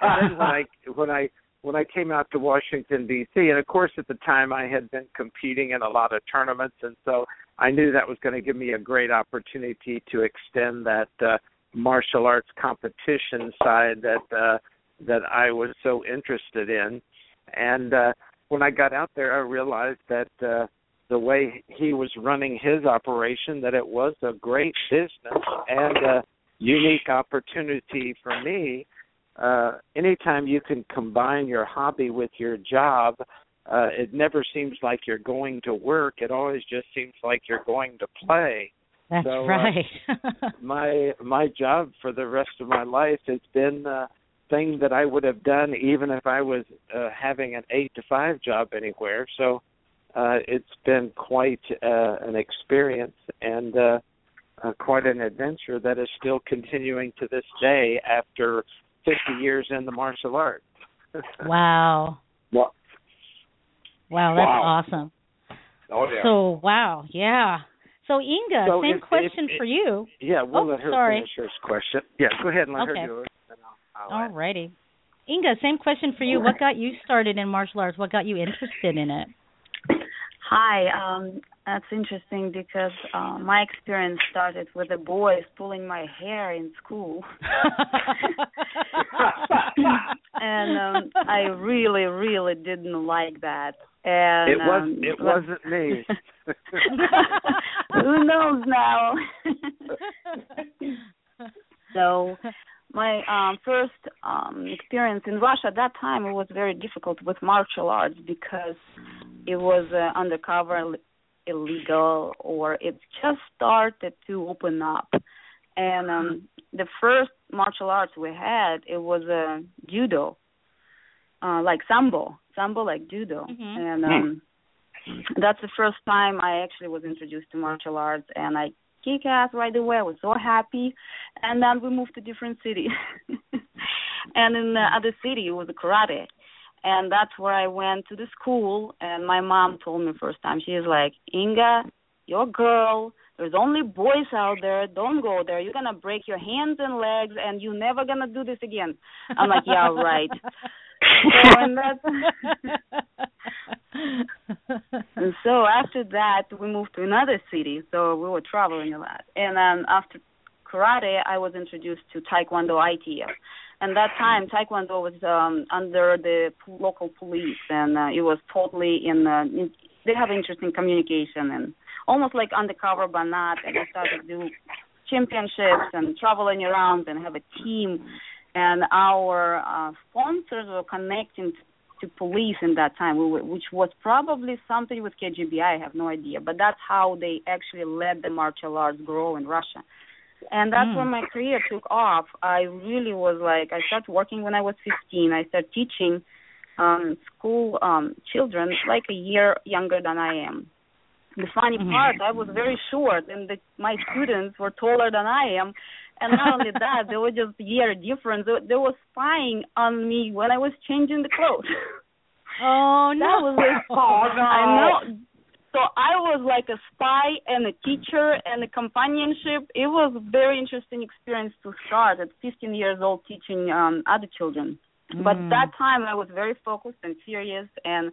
then when I when I when I came out to Washington D.C. and of course at the time I had been competing in a lot of tournaments and so I knew that was going to give me a great opportunity to extend that uh, martial arts competition side that uh, that I was so interested in. And uh, when I got out there, I realized that uh, the way he was running his operation, that it was a great business and a unique opportunity for me. Uh, anytime you can combine your hobby with your job, uh, it never seems like you're going to work. It always just seems like you're going to play. That's So, uh, right. my my job for the rest of my life has been uh thing that I would have done even if I was uh, having an 8 to 5 job anywhere. So uh it's been quite uh, an experience and uh, uh quite an adventure that is still continuing to this day after 50 years in the martial arts. wow. Well, Wow, that's Wow. awesome. oh yeah. So wow, yeah. So Inga, So same if- question if- for you. Yeah, we'll Oh, let her sorry. finish her question. Yeah, go ahead and let Okay. her do it. And I'll- I'll add. Alrighty. Inga, same question for you. What got you started in martial arts? What got you interested in it? Hi, um, that's interesting because uh, my experience started with the boys pulling my hair in school, and um, I really, really didn't like that. And It was um, it but- wasn't me. Who knows now? so my um first um experience in Russia at that time it was very difficult with martial arts because it was uh, undercover illegal or it just started to open up. And um the first martial arts we had it was uh, judo uh like sambo sambo like judo. And um that's the first time I actually was introduced to martial arts, and I kick ass right away. I was so happy, and then we moved to different city, and in the other city it was karate, and that's where I went to the school. And my mom told me first time she is like, Inga, you're a girl. There's only boys out there. Don't go there. You're gonna break your hands and legs, and you're never gonna do this again. I'm like, yeah, right. So, and and so after that, we moved to another city. So we were traveling a lot. And um, after karate, I was introduced to Taekwondo ITF. And that time, Taekwondo was um, under the local police, and uh, it was totally in. Uh, in they have interesting communication and almost like undercover, but not. And I started to do championships and traveling around and have a team. And our uh, sponsors were connecting to police in that time, which was probably something with KGB. I have no idea, but that's how they actually let the martial arts grow in Russia. And that's Mm. when my career took off. I really was like, I started working when I was 15. I started teaching um school um children like a year younger than I am. The funny part, I was very short, and the, my students were taller than I am. And not only that, there was just year difference. They, they were spying on me when I was changing the clothes. Oh no! That was a, Oh, no. I know. So I was like a spy and a teacher and a companionship. It was a very interesting experience to start at 15 years old teaching um other children. But Mm. that time I was very focused and serious, and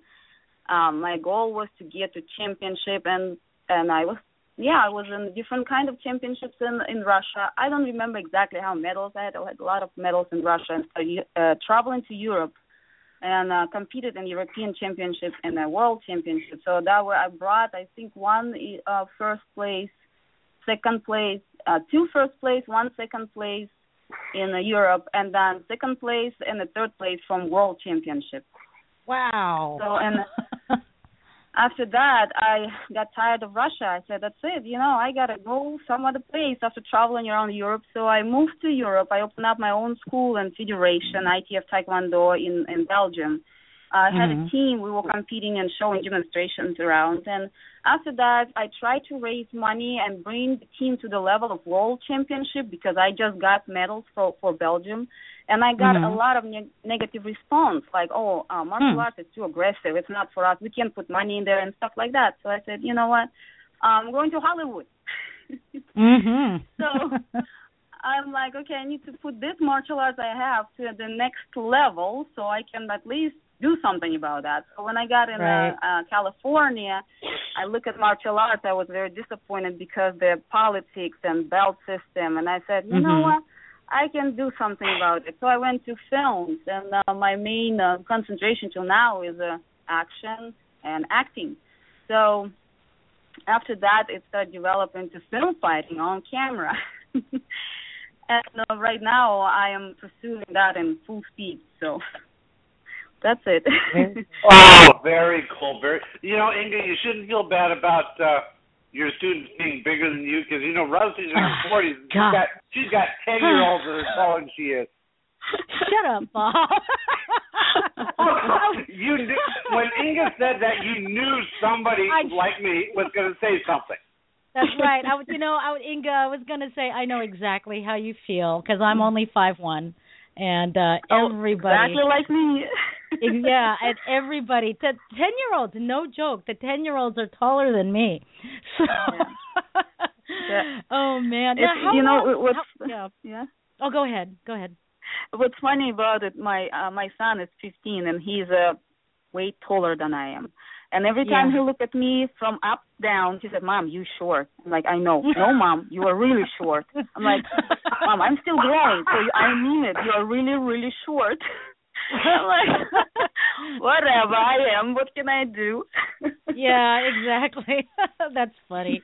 um my goal was to get to championship, and and I was yeah I was in different kind of championships in in Russia. I don't remember exactly how medals I had. I had a lot of medals in Russia and started uh, traveling to Europe and uh, competed in European Championship and a World Championship. So that way I brought, I think, one uh, first place, second place, uh, two first place, one second place in uh, Europe, and then second place and the third place from World Championship. Wow. So and after that, I got tired of Russia. I said, "That's it. You know, I gotta go some other place." After traveling around Europe, so I moved to Europe. I opened up my own school and federation, ITF Taekwondo in in Belgium. I had Mhm. a team. We were competing and showing demonstrations around. And after that, I tried to raise money and bring the team to the level of world championship because I just got medals for for Belgium, and I got a Mhm. lot of ne- negative response, like, "Oh, uh, martial Hmm. arts is too aggressive. It's not for us. We can't put money in there and stuff like that." So I said, "You know what? I'm going to Hollywood." Mhm. so I'm like, okay, I need to put this martial arts I have to the next level so I can at least do something about that. So when I got in Right. uh, uh, California, I look at martial arts. I was very disappointed because the politics and belt system, and I said, you know Mhm. what? I can do something about it. So I went to films, and uh, my main uh, concentration till now is uh, action and acting. So after that, it started developing to film fighting on camera. and uh, right now, I am pursuing that in full speed. So that's it. Oh, very cool. Very. You know, Inga, you shouldn't feel bad about uh your students being bigger than you because you know Rosie's in her ah, forties. she's got she's got ten year olds that are taller than she is. Shut up, Bob. you knew, when Inga said that, you knew somebody like me was going to say something. That's right. I would, you know, I would, Inga, I was gonna say I know exactly how you feel because I'm only five one, and uh oh, everybody exactly like me. yeah, and everybody, the ten year olds, no joke, the ten year olds are taller than me. So, yeah. oh man, now, how you know long, what's how, yeah. yeah. Oh, go ahead, go ahead. What's funny about it, my uh, my son is 15 and he's uh, way taller than I am. And every time Yeah. he looked at me from up down, he said, "Mom, you short." I'm like, "I know, no, Mom, you are really short." I'm like, "Mom, I'm still growing, so I mean it. You are really, really short." I'm like, "Whatever, I am. What can I do?" yeah, exactly. That's funny.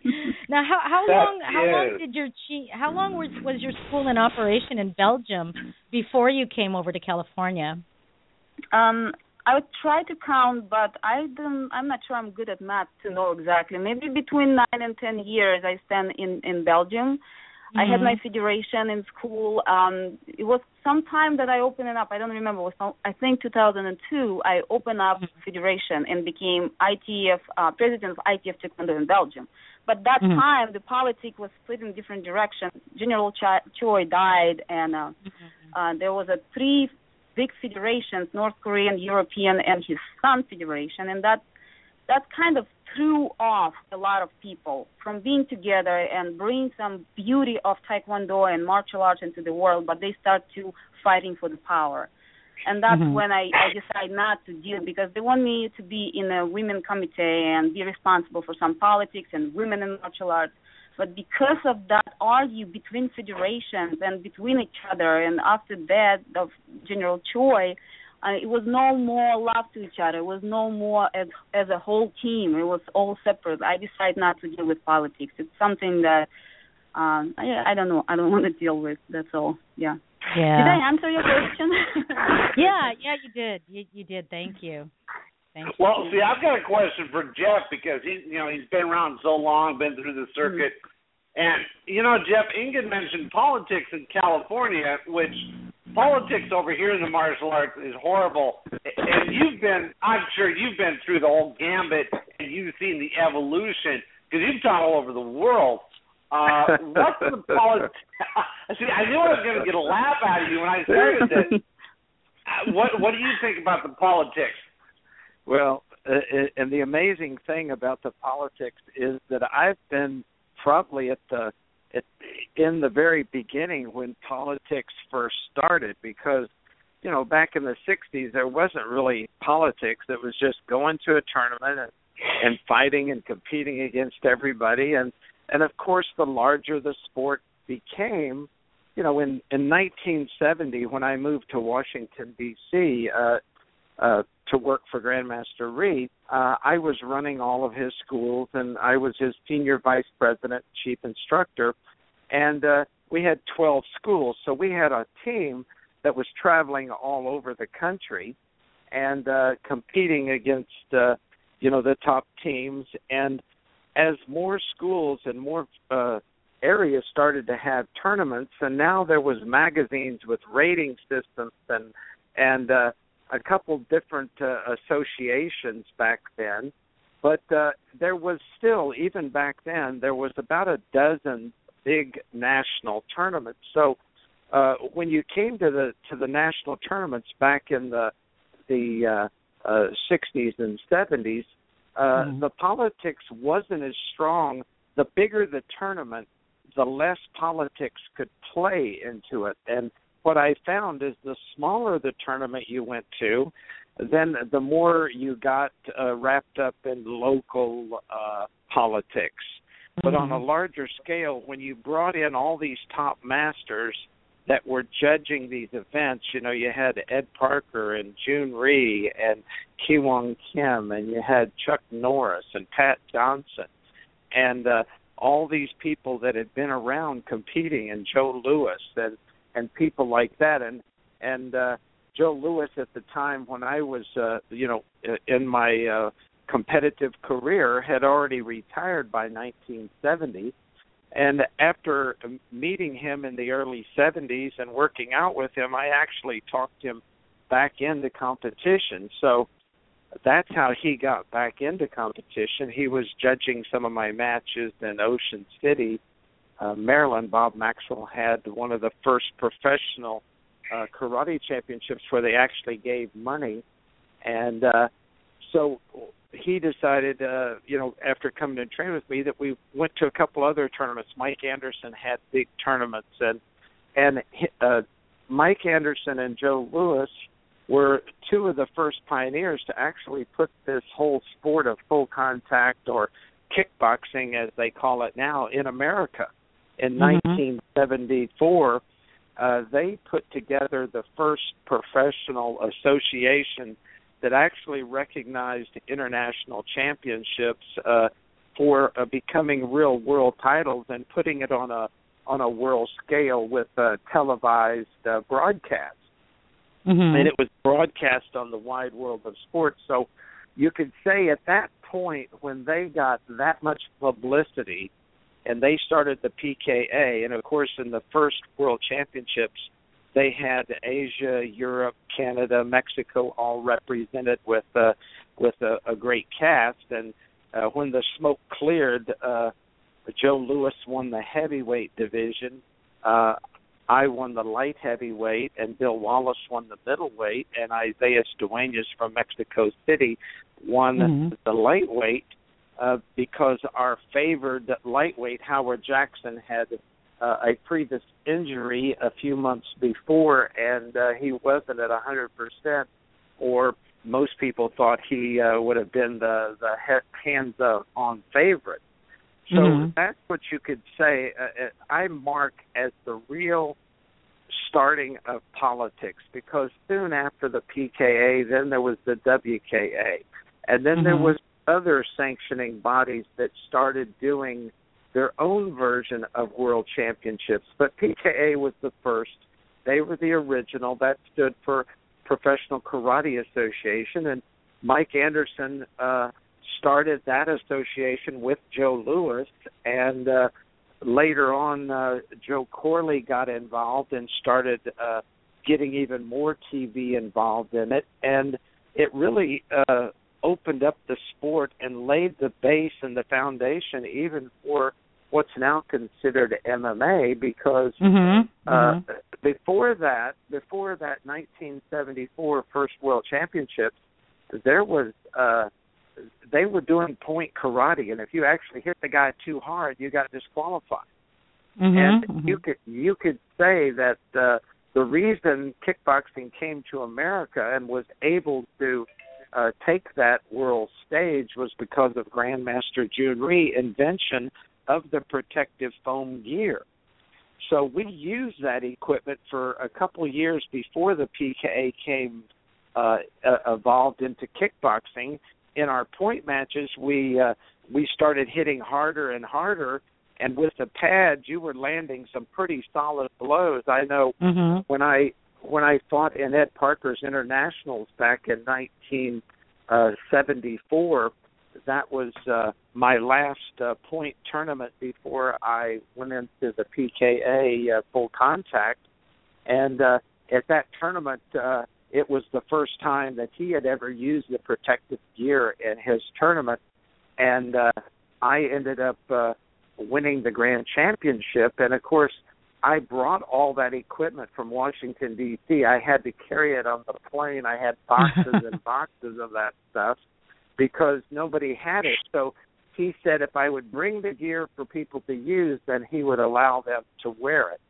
Now, how how That long how long did your chi- how long was was your school in operation in Belgium before you came over to California? Um, I would try to count, but I don't. I'm not sure I'm good at math to know exactly. Maybe between nine and ten years I spent in in Belgium. I had Mhm. my federation in school. Um, it was sometime that I opened it up. I don't remember. It was some, I think 2002. I opened up federation and became ITF uh, president of ITF Taekwondo in Belgium. But that Mhm. time the politics was split in different directions. General Ch- Choi died, and uh, uh, there was a three big federations: North Korean, European, and his son federation, and that that kind of threw off a lot of people from being together and bring some beauty of taekwondo and martial arts into the world but they start to fighting for the power and that's Mhm. when I, I decided not to deal because they want me to be in a women committee and be responsible for some politics and women in martial arts but because of that argue between federations and between each other and after that of general choi uh, it was no more love to each other. It was no more as as a whole team. It was all separate. I decided not to deal with politics. It's something that um I, I don't know. I don't want to deal with. That's all. Yeah. Yeah. Did I answer your question? yeah, yeah, you did. You you did. Thank you. Thank you. Well, see, I've got a question for Jeff because he, you know, he's been around so long, been through the circuit, and you know, Jeff Inga mentioned politics in California, which politics over here in the martial arts is horrible. And you've been, I'm sure you've been through the whole gambit, and you've seen the evolution because you've taught all over the world. Uh, what's the politics? See, I knew I was going to get a laugh out of you when I started this. Uh, What What do you think about the politics? Well, and the amazing thing about the politics is that I've been probably at the at, in the very beginning when politics first started because you know back in the 60s there wasn't really politics it was just going to a tournament and, and fighting and competing against everybody and and of course the larger the sport became you know in in 1970 when I moved to Washington D.C. uh uh to work for Grandmaster Rhee, uh, I was running all of his schools, and I was his senior vice president, chief instructor, and uh, we had 12 schools. So we had a team that was traveling all over the country and uh, competing against, uh, you know, the top teams. And as more schools and more uh, areas started to have tournaments, and now there was magazines with rating systems and and uh, a couple different uh, associations back then, but uh, there was still, even back then, there was about a dozen big national tournaments. So uh, when you came to the to the national tournaments back in the the uh, uh, 60s and 70s, uh, Mm-hmm. the politics wasn't as strong. The bigger the tournament, the less politics could play into it, and what I found is the smaller the tournament you went to, then the more you got uh, wrapped up in local uh, politics. But on a larger scale, when you brought in all these top masters that were judging these events, you know, you had Ed Parker and Jhoon Rhee and Kiwon Kim, and you had Chuck Norris and Pat Johnson, and uh, all these people that had been around competing, and Joe Lewis and and people like that. And and uh Joe Lewis at the time when I was uh you know in my uh competitive career had already retired by 1970 and after meeting him in the early 70s and working out with him I actually talked him back into competition. So that's how he got back into competition. He was judging some of my matches in Ocean City uh, Maryland, Bob Maxwell had one of the first professional uh, karate championships where they actually gave money, and uh, so he decided, uh, you know, after coming to train with me, that we went to a couple other tournaments. Mike Anderson had big tournaments, and and uh, Mike Anderson and Joe Lewis were two of the first pioneers to actually put this whole sport of full contact or kickboxing, as they call it now, in America. In mm-hmm. 1974, uh, they put together the first professional association that actually recognized international championships uh, for uh, becoming real world titles and putting it on a on a world scale with uh, televised uh, broadcasts. Mm-hmm. And it was broadcast on the wide world of sports. So you could say at that point, when they got that much publicity and they started the PKA, and of course, in the first World Championships, they had Asia, Europe, Canada, Mexico all represented with uh, with a, a great cast. And uh, when the smoke cleared, uh, Joe Lewis won the heavyweight division. Uh, I won the light heavyweight, and Bill Wallace won the middleweight, and Isaiah Duenas from Mexico City won mm-hmm. the lightweight uh, because our favored lightweight Howard Jackson had uh, a previous injury a few months before, and uh, he wasn't at a hundred percent, or most people thought he uh, would have been the the hands on favorite. So mm-hmm. that's what you could say. Uh, uh, I mark as the real starting of politics because soon after the PKA, then there was the WKA, and then mm-hmm. there was other sanctioning bodies that started doing their own version of world championships. But PKA was the first. They were the original. That stood for Professional Karate Association, and Mike Anderson uh, started that association with Joe Lewis, and uh, later on, uh, Joe Corley got involved and started uh, getting even more TV involved in it, and it really uh, opened up the sport and laid the base and the foundation even for what's now considered MMA because mm-hmm. Uh, mm-hmm. before that, before that 1974 First World Championships, there was uh, they were doing point karate, and if you actually hit the guy too hard, you got disqualified. Mm-hmm, and mm-hmm. you could you could say that uh, the reason kickboxing came to America and was able to uh, take that world stage was because of Grandmaster Jhoon Rhee invention of the protective foam gear. So we used that equipment for a couple of years before the PKA came uh, evolved into kickboxing, in our point matches, we uh, we started hitting harder and harder, and with the pads, you were landing some pretty solid blows. I know mm-hmm. when I when I fought in Ed Parker's internationals back in 1974, uh, that was uh, my last uh, point tournament before I went into the PKA uh, full contact, and uh, at that tournament. Uh, it was the first time that he had ever used the protective gear in his tournament, and uh, I ended up uh, winning the grand championship. And of course, I brought all that equipment from Washington D.C. I had to carry it on the plane. I had boxes and boxes of that stuff because nobody had it. So he said if I would bring the gear for people to use, then he would allow them to wear it.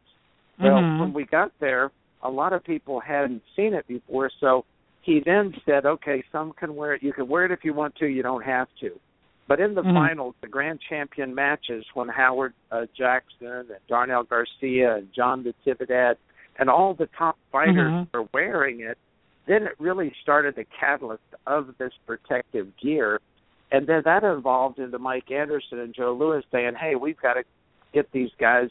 Well, mm-hmm. when we got there, a lot of people hadn't seen it before. So he then said, okay, some can wear it. You can wear it if you want to. You don't have to. But in the mm-hmm. finals, the grand champion matches, when Howard uh, Jackson and Darnell Garcia and John Natividad and all the top fighters mm-hmm. were wearing it, then it really started the catalyst of this protective gear. And then that evolved into Mike Anderson and Joe Lewis saying, hey, we've got to get these guys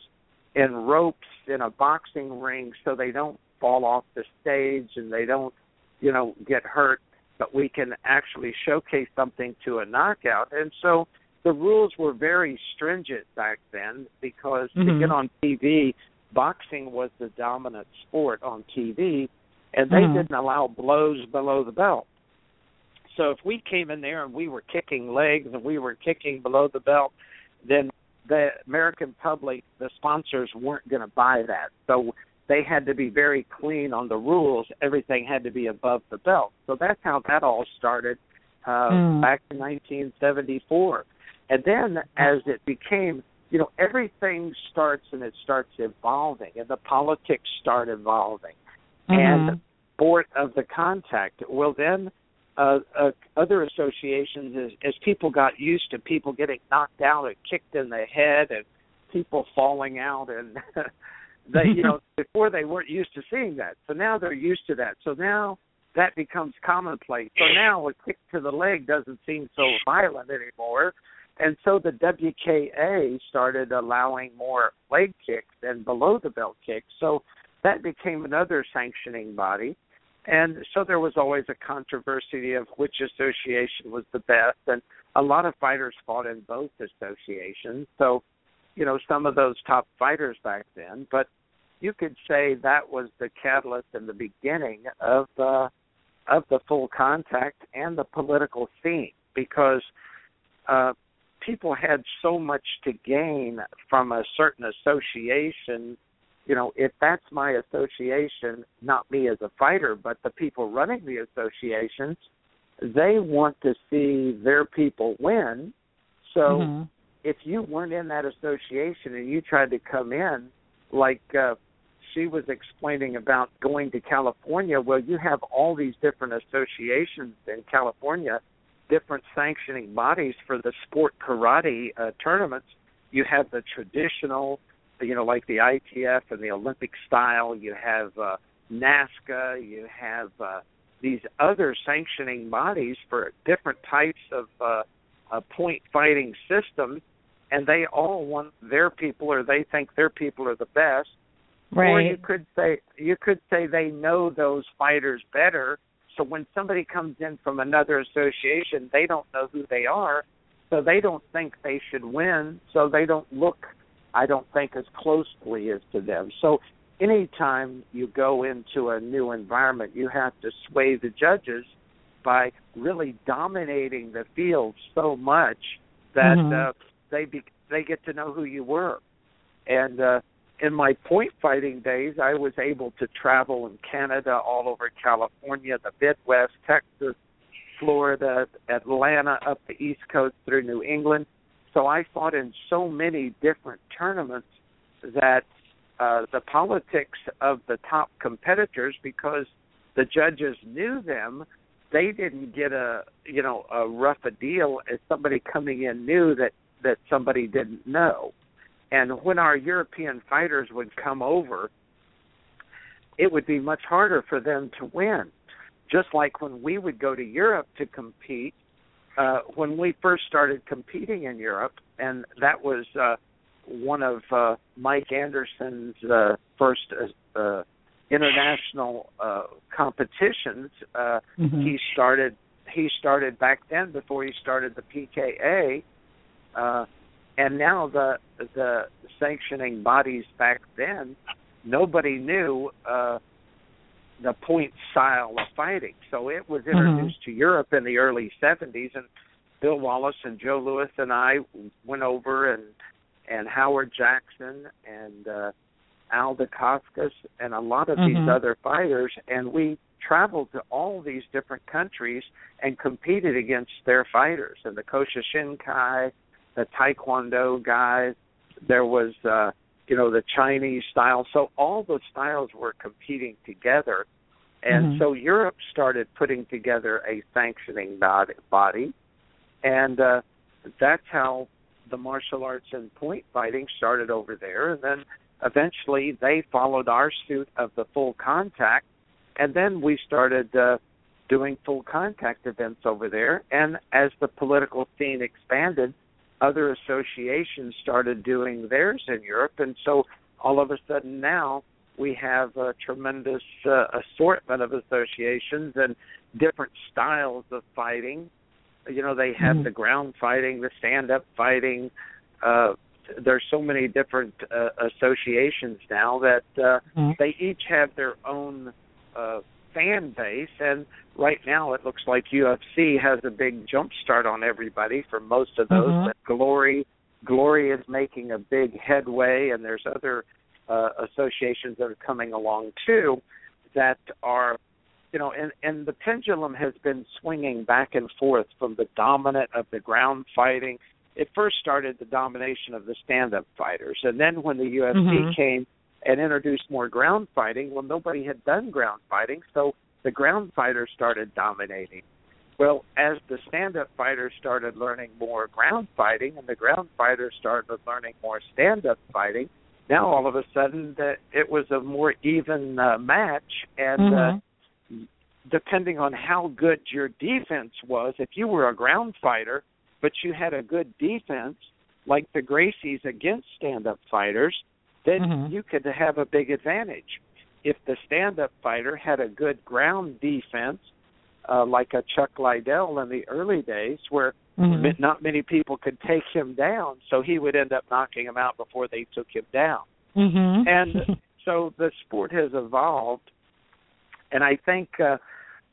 in ropes in a boxing ring so they don't fall off the stage and they don't, you know, get hurt, but we can actually showcase something to a knockout. And so the rules were very stringent back then because mm-hmm. to get on TV, boxing was the dominant sport on TV, and they mm-hmm. didn't allow blows below the belt. So if we came in there and we were kicking legs and we were kicking below the belt, then the American public, the sponsors weren't going to buy that. So they had to be very clean on the rules. Everything had to be above the belt. So that's how that all started uh, Mm. back in 1974. And then as it became, you know, everything starts and it starts evolving, and the politics start evolving, Mhm. and board of the contact. Well, then uh, uh, other associations, as, as people got used to people getting knocked out and kicked in the head, and people falling out, and they, you know, before they weren't used to seeing that. So now they're used to that. So now that becomes commonplace. So now a kick to the leg doesn't seem so violent anymore. And so the WKA started allowing more leg kicks and below the belt kicks. So that became another sanctioning body. And so there was always a controversy of which association was the best. And a lot of fighters fought in both associations. So, you know, some of those top fighters back then. But you could say that was the catalyst and the beginning of uh, of the full contact and the political scene because uh, people had so much to gain from a certain association. You know, if that's my association, not me as a fighter, but the people running the associations, they want to see their people win. So Mhm. If you weren't in that association and you tried to come in, like uh, she was explaining about going to California, well, you have all these different associations in California, different sanctioning bodies for the sport karate uh, tournaments. You have the traditional, you know, like the ITF and the Olympic style. You have uh, NASKA. You have uh, these other sanctioning bodies for different types of uh, uh, point fighting systems, and they all want their people, or they think their people are the best. Right. Or you could say you could say they know those fighters better. So when somebody comes in from another association, they don't know who they are, so they don't think they should win. So they don't look, I don't think, as closely as to them. So anytime you go into a new environment, you have to sway the judges by really dominating the field so much that Mhm. uh, they be, they get to know who you were. And uh, in my point fighting days, I was able to travel in Canada, all over California, the Midwest, Texas, Florida, Atlanta, up the East Coast through New England. So I fought in so many different tournaments that uh, the politics of the top competitors, because the judges knew them, they didn't get a you know a rough a deal as somebody coming in knew that that somebody didn't know. And when our European fighters would come over, it would be much harder for them to win. Just like when we would go to Europe to compete, uh, when we first started competing in Europe, and that was uh, one of uh, Mike Anderson's uh, first uh, uh, international uh, competitions. Uh, Mhm. He started. He started back then before he started the PKA, uh, and now the the sanctioning bodies back then. Nobody knew uh, the point style of fighting, so it was introduced to Europe in the early '70s, and Bill Wallace and Joe Lewis and I went over and and Howard Jackson and uh, Al Dacascos and a lot of these Mhm. other fighters, and we traveled to all these different countries and competed against their fighters and the Kyokushinkai, the Taekwondo guys. There was, uh, you know, the Chinese style. So all the styles were competing together, and Mhm. so Europe started putting together a sanctioning body, body and uh, that's how the martial arts and point fighting started over there and then eventually they followed our suit of the full contact and then we started uh, doing full contact events over there and as the political scene expanded other associations started doing theirs in Europe and so all of a sudden now we have a tremendous uh, assortment of associations and different styles of fighting you know they have Mhm. the ground fighting the stand up fighting uh there's so many different uh, associations now that uh Mhm. they each have their own uh fan base and right now it looks like UFC has a big jump start on everybody for most of those Mhm. but glory glory is making a big headway and there's other uh, associations that are coming along too that are you know and and the pendulum has been swinging back and forth from the dominant of the ground fighting it first started the domination of the stand up fighters and then when the UFC Mm-hmm. came and introduced more ground fighting. Well nobody had done ground fighting so the ground fighters started dominating. Well, as the stand up fighters started learning more ground fighting and the ground fighters started learning more stand up fighting, now all of a sudden that it was a more even uh, match. And Mhm. uh depending on how good your defense was, if you were a ground fighter but you had a good defense like the Gracies against stand up fighters, then Mhm. you could have a big advantage. If the stand up fighter had a good ground defense, uh, like a Chuck Liddell in the early days, where Mhm. not many people could take him down, so he would end up knocking him out before they took him down. Mhm. And so the sport has evolved, and I think uh,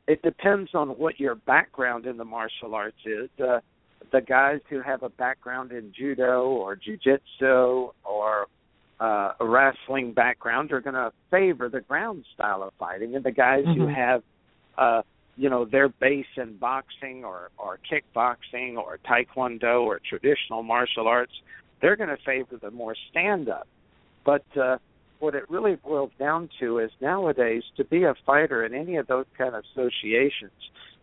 it depends on what your background in the martial arts is. Uh, the guys who have a background in judo or jujitsu or uh, a wrestling background are going to favor the ground style of fighting, and the guys who Mhm. have uh, you know their base in boxing or or kickboxing or taekwondo or traditional martial arts they're going to favor the more stand up but uh what it really boils down to is nowadays to be a fighter in any of those kind of associations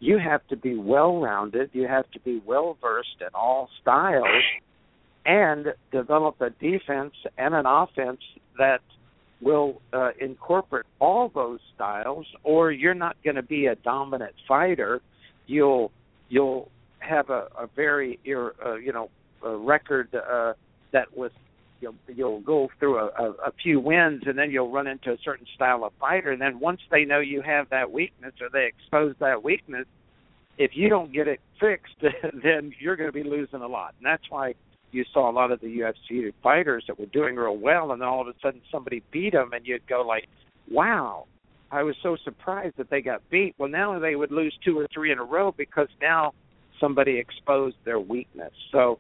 you have to be well rounded you have to be well versed in all styles and develop a defense and an offense that will uh, incorporate all those styles or you're not going to be a dominant fighter. You'll you'll have a, a very uh, you know a record uh, that was you'll you'll go through a, a, a few wins and then you'll run into a certain style of fighter. And then once they know you have that weakness or they expose that weakness if you don't get it fixed then you're going to be losing a lot. And that's why you saw a lot of the UFC fighters that were doing real well, and then all of a sudden somebody beat them, and you'd go like, "Wow, I was so surprised that they got beat." Well, now they would lose two or three in a row because now somebody exposed their weakness. So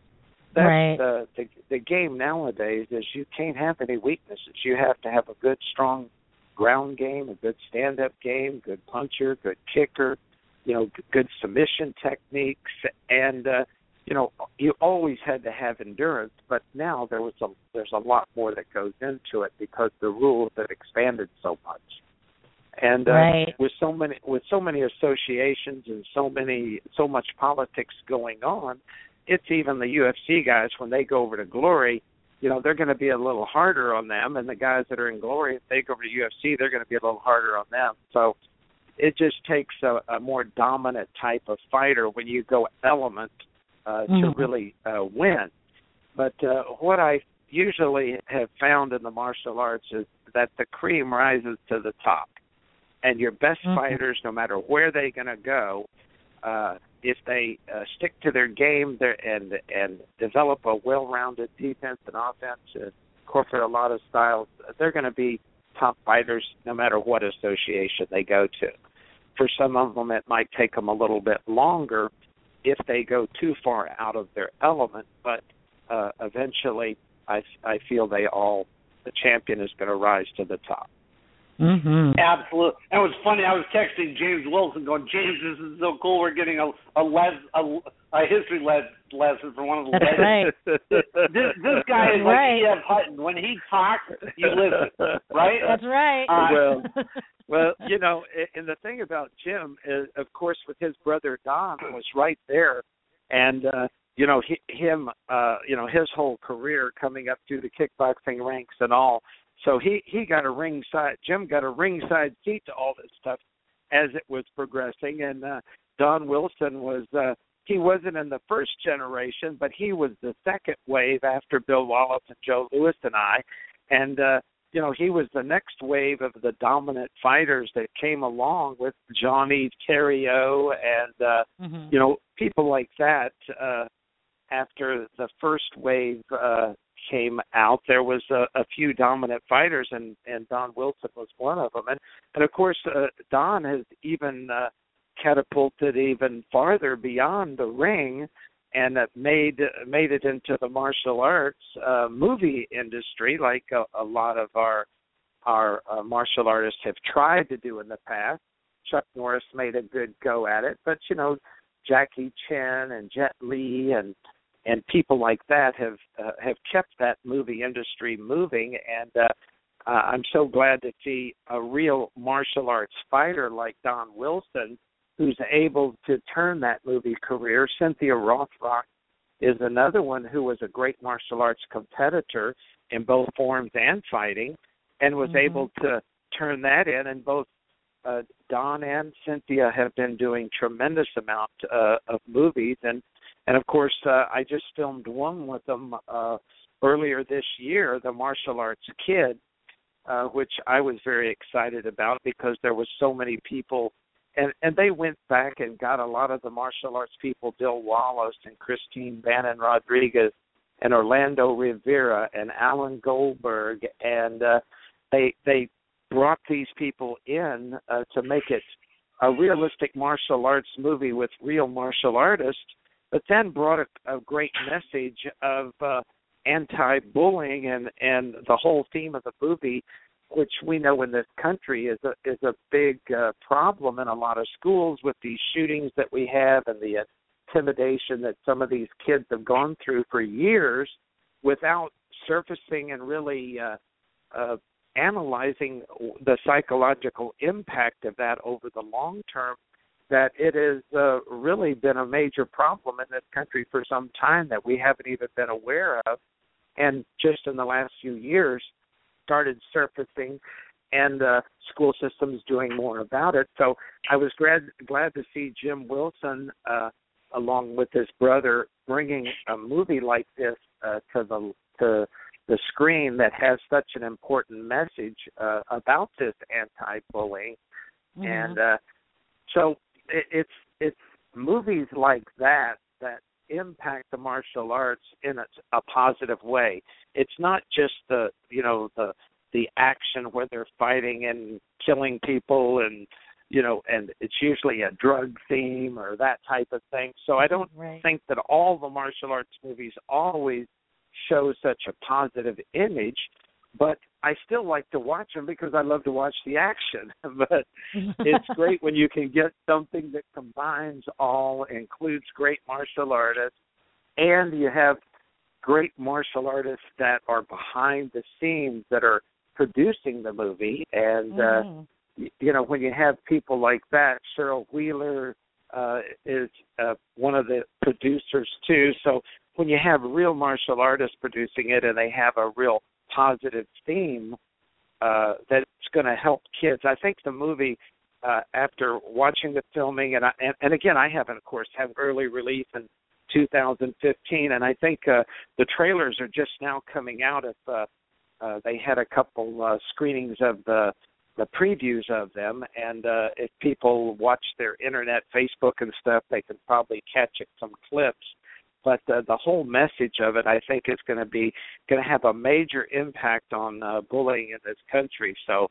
that's Right. the, the the game nowadays is you can't have any weaknesses. You have to have a good strong ground game, a good stand up game, good puncher, good kicker, you know, good submission techniques and uh you know, you always had to have endurance, but now there was a there's a lot more that goes into it because the rules have expanded so much. And uh, Right. with so many with so many associations and so many so much politics going on, it's even the UFC guys when they go over to Glory, you know, they're going to be a little harder on them, and the guys that are in Glory, if they go over to UFC, they're going to be a little harder on them. So it just takes a, a more dominant type of fighter when you go element uh, to Mhm. really uh, win. But uh, what I usually have found in the martial arts is that the cream rises to the top, and your best Mhm. fighters, no matter where they're going to go, uh, if they uh, stick to their game and and develop a well-rounded defense and offense, and incorporate a lot of styles, they're going to be top fighters no matter what association they go to. For some of them, it might take them a little bit longer if they go too far out of their element, but uh, eventually, I I feel they all the champion is going to rise to the top. Mhm. Absolutely. And it was funny. I was texting James Wilson, going, "James, this is so cool. We're getting a a les a, a history les, lesson from one of the That's legends." right. This this guy is right. like E.F. Hutton. When he talks, you listen, right? That's right. Uh, Well, well, you know, a- and the thing about Jim is, of course, with his brother Don was right there, and uh, you know, he, him, uh, you know, his whole career coming up through the kickboxing ranks and all. So he he got a ringside. Jim got a ringside seat to all this stuff as it was progressing, and uh, Don Wilson was. uh he wasn't in the first generation, but he was the second wave after Bill Wallace and Joe Lewis and I. And uh you know, he was the next wave of the dominant fighters that came along with Johnny Terrio and uh Mhm. you know, people like that uh after the first wave uh came out there was a, a few dominant fighters and and Don Wilson was one of them and and of course uh, Don has even uh catapulted even farther beyond the ring and made made it into the martial arts uh, movie industry, like a, a lot of our our uh, martial artists have tried to do in the past. Chuck Norris made a good go at it, but you know, Jackie Chan and Jet Li and and people like that have uh, have kept that movie industry moving and uh, uh, I'm so glad to see a real martial arts fighter like Don Wilson who's able to turn that movie career. Cynthia Rothrock is another one who was a great martial arts competitor in both forms and fighting and was Mm-hmm. able to turn that in and both uh, Don and Cynthia have been doing tremendous amount uh, of movies and and of course uh, I just filmed one with them uh, earlier this year, the martial arts kid, uh, which I was very excited about because there was so many people and and they went back and got a lot of the martial arts people, Bill Wallace and Christine Bannon Rodrigues and Orlando Rivera and Alan Goldberg and uh they they brought these people in uh, to make it a realistic martial arts movie with real martial artists, but then brought a, a great message of uh, anti-bullying and and the whole theme of the movie, which we know in this country is a is a big uh, problem in a lot of schools with these shootings that we have and the intimidation that some of these kids have gone through for years without surfacing and really uh, uh, analyzing the psychological impact of that over the long term that it has uh, really been a major problem in this country for some time that we haven't even been aware of and just in the last few years started surfacing and uh, school systems doing more about it so i was glad glad to see jim wilson uh, along with his brother bringing a movie like this uh, to the to the screen that has such an important message uh, about this anti-bullying, Mm-hmm. and uh, so it, it's it's movies like that that impact the martial arts in a, a positive way. It's not just the you know the the action where they're fighting and killing people and you know and it's usually a drug theme or that type of thing. So I don't Right. think that all the martial arts movies always show such a positive image, but I still like to watch them because I love to watch the action. but it's great when you can get something that combines all, includes great martial artists, and you have great martial artists that are behind the scenes that are producing the movie. And uh, Mhm. you know, when you have people like that, Cheryl Wheeler uh, is uh, one of the producers too. So when you have real martial artists producing it and they have a real positive theme uh, that's going to help kids, I think the movie. Uh, after watching the filming, and, I, and and again, I haven't, of course, have early release in 2015, and I think uh, the trailers are just now coming out. If uh, uh, they had a couple uh, screenings of the the previews of them, and uh, if people watch their internet, Facebook, and stuff, they can probably catch it, some clips. But uh, the whole message of it, I think, is going to be going to have a major impact on uh, bullying in this country. So,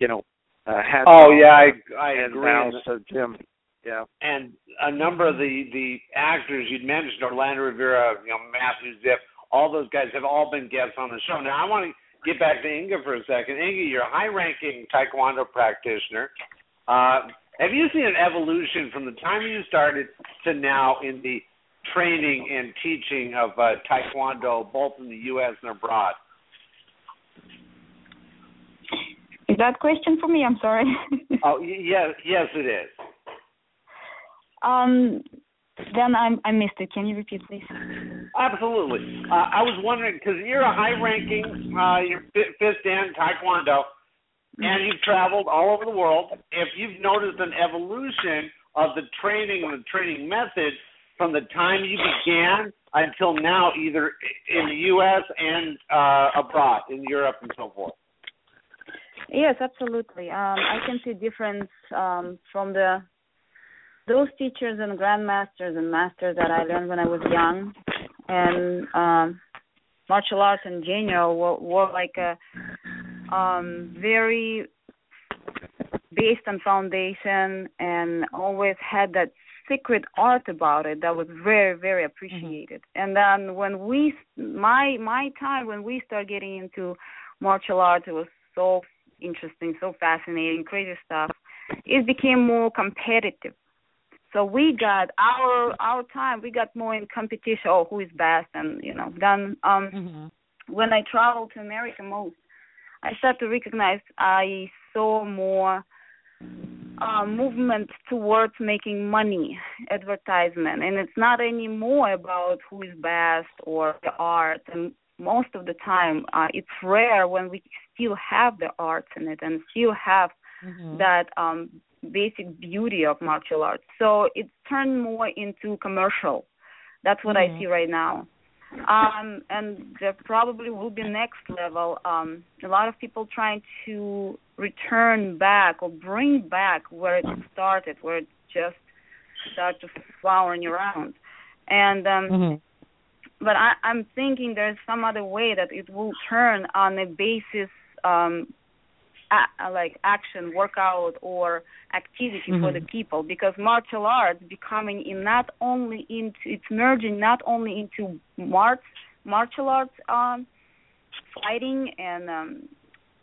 you know, uh, Oh yeah, I I agree. bows to Jim. Yeah. and a number of the the actors you'd mentioned, Orlando Rivera, you know, Matthew Ziff, all those guys have all been guests on the show. Now I want to get back to Inga for a second. Inga, you're a high-ranking Taekwondo practitioner. Uh, have you seen an evolution from the time you started to now in the training and teaching of uh, Taekwondo, both in the U.S. and abroad? Is that question for me? I'm sorry. Oh, yes, yes, it is. um, then I I missed it. Can you repeat, please? Absolutely. Uh, I was wondering because you're a high-ranking, uh, you're fi- fifth dan Taekwondo, and you've traveled all over the world. If you've noticed an evolution of the training and the training methods from the time you began until now, either in the U.S. and uh, abroad, in Europe and so forth. Yes, absolutely. Um, I can see difference um, from the those teachers and grandmasters and masters that I learned when I was young, and um, martial arts in general were, were like a um, very based on foundation and always had that secret art about it that was very very appreciated. Mm-hmm. And then when we my my time when we started getting into martial arts, it was so interesting, so fascinating, crazy stuff. It became more competitive. So we got our our time. We got more in competition. Oh, who is best? And you know, then um, mm-hmm. when I traveled to America most, I started to recognize I saw more uh, movement towards making money, advertisement, and it's not anymore about who is best or the art. And most of the time, uh, it's rare when we still have the arts in it and still have mm-hmm. that um, basic beauty of martial arts. So it's turned more into commercial. That's what mm-hmm. I see right now. Um, and there probably will be next level. Um, a lot of people trying to return back or bring back where it started, where it just started flowering around. And um, mm-hmm. but I, I'm thinking there's some other way that it will turn on a basis um, a, like action, workout, or activity mm-hmm. for the people because martial arts becoming in not only into it's merging not only into marts martial arts um, fighting and um,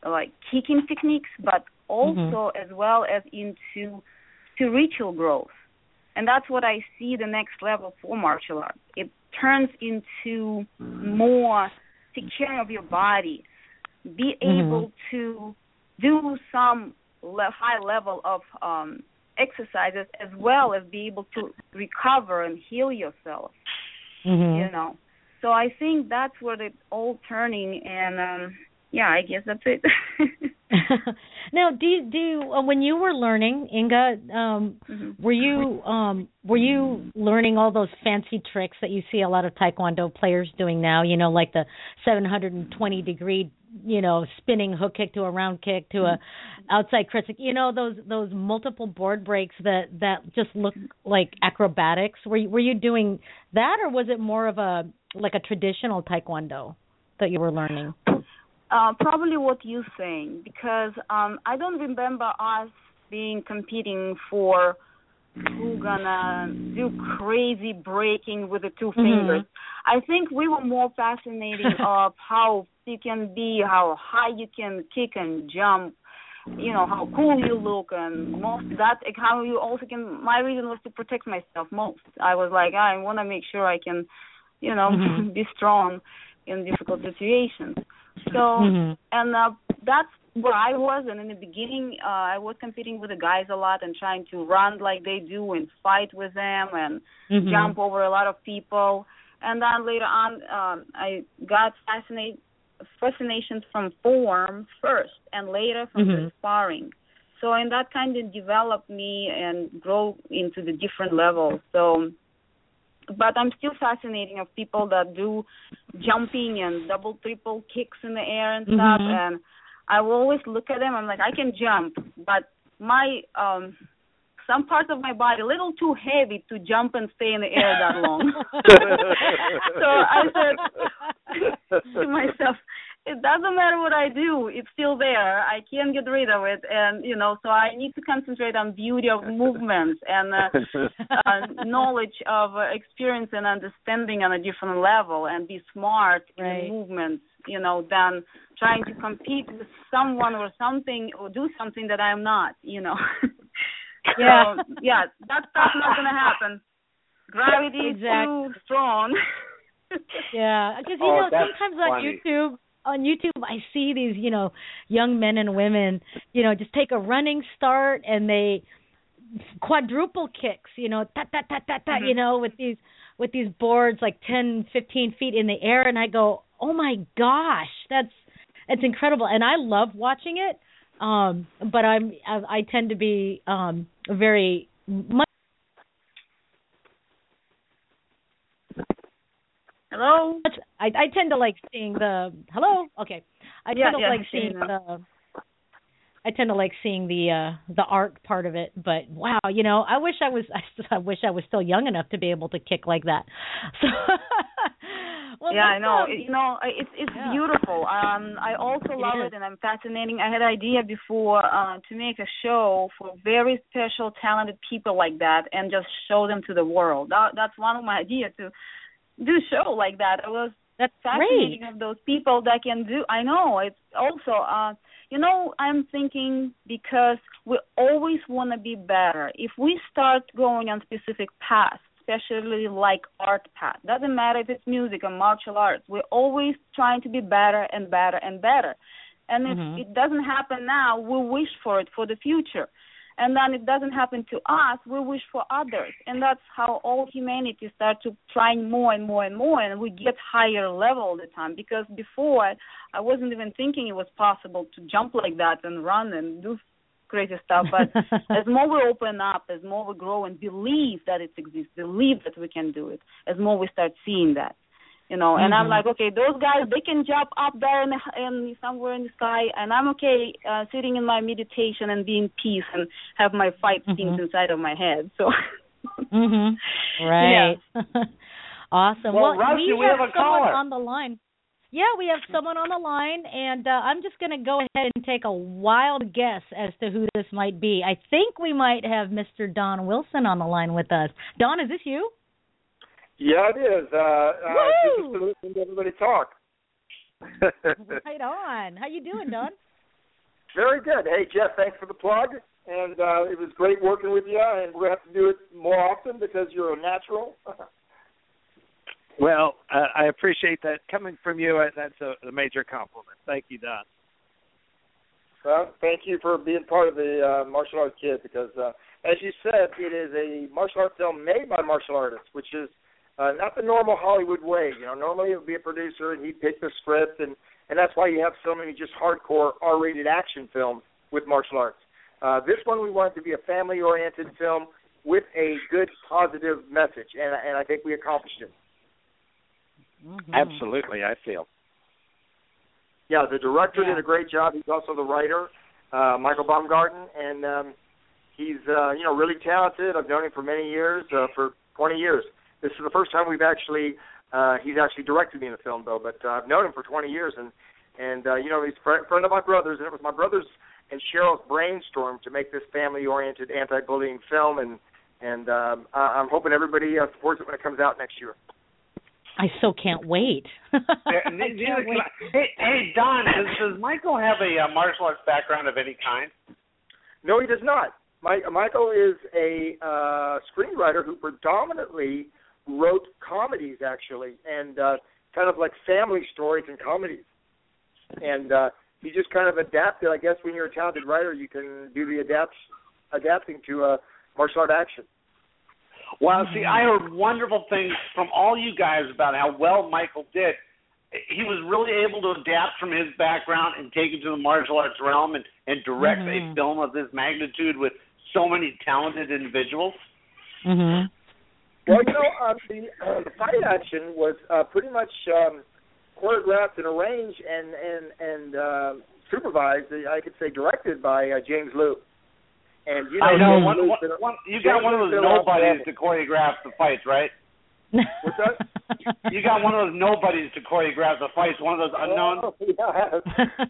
like kicking techniques, but also mm-hmm. as well as into spiritual growth. And that's what I see the next level for martial arts. It turns into more take care of your body, be mm-hmm. able to do some le- high level of um, exercises as well as be able to recover and heal yourself. Mm-hmm. You know, so I think that's where it's all turning, and um, yeah, I guess that's it. now, do you, do you, uh, when you were learning, Inga, um, mm-hmm. were you um, were you learning all those fancy tricks that you see a lot of Taekwondo players doing now? You know, like the 720 degree you know spinning hook kick to a round kick to a outside crisscross you know those those multiple board breaks that that just look like acrobatics. Were you, were you doing that or was it more of a like a traditional taekwondo that you were learning? Uh probably what you're saying because um i don't remember us being competing for who gonna do crazy breaking with the two mm-hmm. fingers. I think we were more fascinated of how you can be, how high you can kick and jump, you know, how cool you look and most that how you also can my reason was to protect myself most. I was like, I wanna make sure I can, you know, mm-hmm. be strong in difficult situations. So mm-hmm. and uh that's where I was, and in the beginning, uh, I was competing with the guys a lot and trying to run like they do and fight with them and mm-hmm. jump over a lot of people. And then later on, um, I got fascinated fascinations from form first, and later from mm-hmm. sparring. So, and that kind of developed me and grow into the different levels. So, but I'm still fascinating of people that do jumping and double, triple kicks in the air and stuff, mm-hmm. and I will always look at them. I'm like, I can jump, but my um some parts of my body a little too heavy to jump and stay in the air that long. so I said to myself, it doesn't matter what I do, it's still there. I can't get rid of it, and you know, so I need to concentrate on beauty of movements and uh, uh, knowledge of uh, experience and understanding on a different level, and be smart right. in movements. You know, than trying to compete with someone or something or do something that I'm not, you know. yeah. so, yeah, that that's not gonna happen. Gravity exactly. is too strong. yeah, because you oh, know sometimes on. YouTube on YouTube I see these, you know, young men and women, you know, just take a running start and they quadruple kicks, you know, ta ta ta ta ta, mm-hmm. you know, with these with these boards like ten, fifteen feet in the air and I go, "Oh my gosh, that's it's incredible, and I love watching it. Um, but I'm I, I tend to be um very much. Hello. I I tend to like seeing the hello. Okay, I tend yeah, to yeah, like seeing the. I tend to like seeing the uh the art part of it, but wow, you know, I wish I was I, I wish I was still young enough to be able to kick like that. So Well, yeah, I know. um, It- you know, it's it's yeah. beautiful. Um, I also love is. it, and I'm fascinating. I had an idea before uh, to make a show for very special, talented people like that, and just show them to the world. That, that's one of my ideas to do a show like that. I was that's fascinating of those people that can do. I know it's also. uh you know, I'm thinking because we always want to be better. If we start going on specific paths, especially like art path, doesn't matter if it's music or martial arts, we're always trying to be better and better and better. And if Mhm. it doesn't happen now, we wish for it for the future. And then it doesn't happen to us, we wish for others. And that's how all humanity start to trying more and more and more and we get higher level all the time. Because before I wasn't even thinking it was possible to jump like that and run and do crazy stuff. But as more we open up, as more we grow and believe that it exists, believe that we can do it, as more we start seeing that. You know, and I'm Mhm. like, okay, those guys they can jump up there in, the, in somewhere in the sky, and I'm okay uh, sitting in my meditation and being peace and have my fight scenes Mhm. inside of my head. So, Mhm. Right. awesome. Well, Well, Rusty, we, we have a someone caller. on the line. Yeah, we have someone on the line, and uh, I'm just going to go ahead and take a wild guess as to who this might be. I think we might have Mr. Don Wilson on the line with us. Don, is this you? Yeah, it is. Uh, uh, Woo! just to listen to everybody talk. right on. How you doing, Don? Very good. Hey, Jeff, thanks for the plug. And uh, it was great working with you, and we're going to have to do it more often because you're a natural. Well, uh, I appreciate that coming from you. uh, That's a, a major compliment. Thank you, Don. well, thank you for being part of the uh, martial arts kid because, uh, as you said, it is a martial arts film made by martial artists, which is uh, not the normal Hollywood way. You know, normally it would be a producer and he'd pick the script, and and that's why you have so many just hardcore R-rated action films with martial arts. Uh, this one we wanted to be a family-oriented film with a good, positive message, and and I think we accomplished it. Absolutely, I feel. Yeah, the director did a great job. He's also the writer, uh, Michael Baumgarten, and um, he's uh, you know really talented. I've known him for many years, uh, for 20 years. This is the first time we've actually uh, he's actually directed me in a film though, but uh, I've known him for 20 years, and and uh, you know he's a fr- friend of my brother's, and it was my brother's and Cheryl's brainstorm to make this family-oriented anti-bullying film, and and um, I- I'm hoping everybody uh, supports it when it comes out next year. I so can't wait. I can't can wait. Hey, hey, Don, does, does Michael have a uh, martial arts background of any kind? No, he does not. My, Michael is a uh, screenwriter who predominantly wrote comedies, actually, and uh, kind of like family stories and comedies. And uh, he just kind of adapted. I guess when you're a talented writer, you can do the adapt adapting to uh, martial art action. Well, see, I heard wonderful things from all you guys about how well Michael did. He was really able to adapt from his background and take it to the martial arts realm and, and direct Mhm. a film of this magnitude with so many talented individuals. Mhm. Well, you know, uh, the uh, the fight action was uh, pretty much um, choreographed and arranged and and and uh, supervised. uh, I could say directed by uh, James Lew. And you know, I know one, one, one, you got one of those nobodies to choreograph the fights, right? What's that? You got one of those nobodies to choreograph the fights, one of those unknowns. Oh, yeah.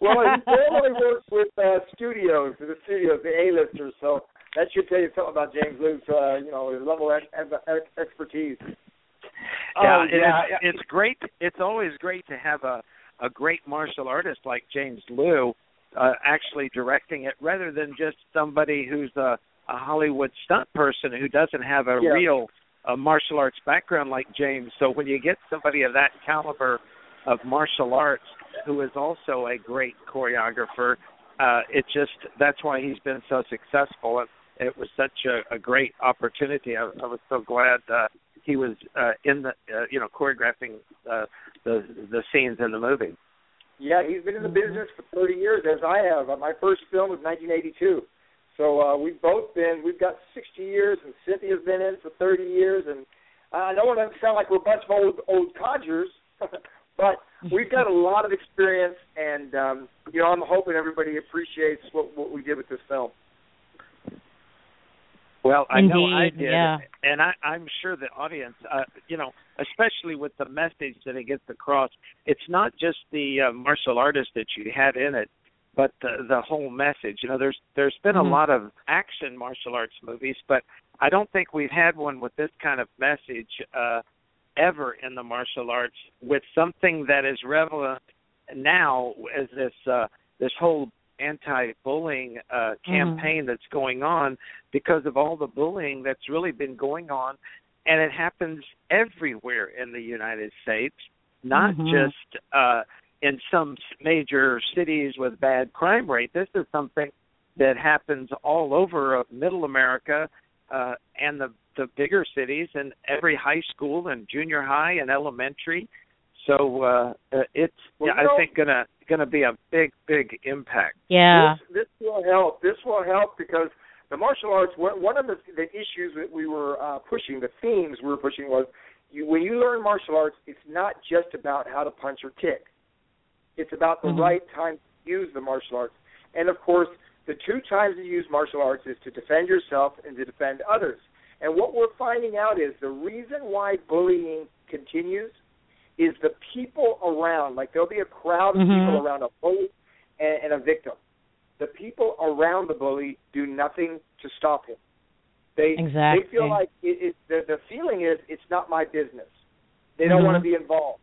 well, he normally works with uh, studios, the studios, the A-listers. So that should tell you something about James Lew's, uh, you know, his level of ex- ex- expertise. Yeah, and yeah, it's, it's great. It's always great to have a a great martial artist like James Lew uh, actually directing it, rather than just somebody who's a, a Hollywood stunt person who doesn't have a Yeah. real uh, martial arts background like James. So when you get somebody of that caliber of martial arts who is also a great choreographer, uh, it just that's why he's been so successful. And it was such a, a great opportunity. I, I was so glad uh, he was uh, in the uh, you know choreographing uh, the the scenes in the movie. Yeah, he's been in the business for 30 years, as I have. My first film was 1982. So uh, we've both been, we've got 60 years, and Cynthia's been in for 30 years. And I don't want to sound like we're a bunch of old, old codgers, but we've got a lot of experience, and, um, you know, I'm hoping everybody appreciates what, what we did with this film. Well, I Indeed, know I did, yeah. and I, I'm sure the audience, uh, you know, especially with the message that it gets across, it's not just the uh, martial artist that you had in it, but the the whole message. You know, there's there's been Mhm. a lot of action martial arts movies, but I don't think we've had one with this kind of message uh, ever in the martial arts with something that is relevant now as this uh, this whole anti-bullying uh, campaign that's going on because of all the bullying that's really been going on, and it happens everywhere in the United States, not Mhm. just uh, in some major cities with bad crime rate. This is something that happens all over uh, Middle America uh, and the the bigger cities, and every high school and junior high and elementary. So uh, uh, it's Well, yeah, you know- I think gonna gonna be a big big impact. Yeah. This, this will help. This will help because the martial arts. One of the, the issues that we were uh, pushing, the themes we were pushing was, you, when you learn martial arts, it's not just about how to punch or kick. It's about the Mhm. right time to use the martial arts. And of course, the two times to use martial arts is to defend yourself and to defend others. And what we're finding out is the reason why bullying continues is the people around. Like there'll be a crowd of Mhm. people around a bully and, and a victim. The people around the bully do nothing to stop him. They Exactly. they feel like it, it, the the feeling is it's not my business. They don't Mhm. want to be involved,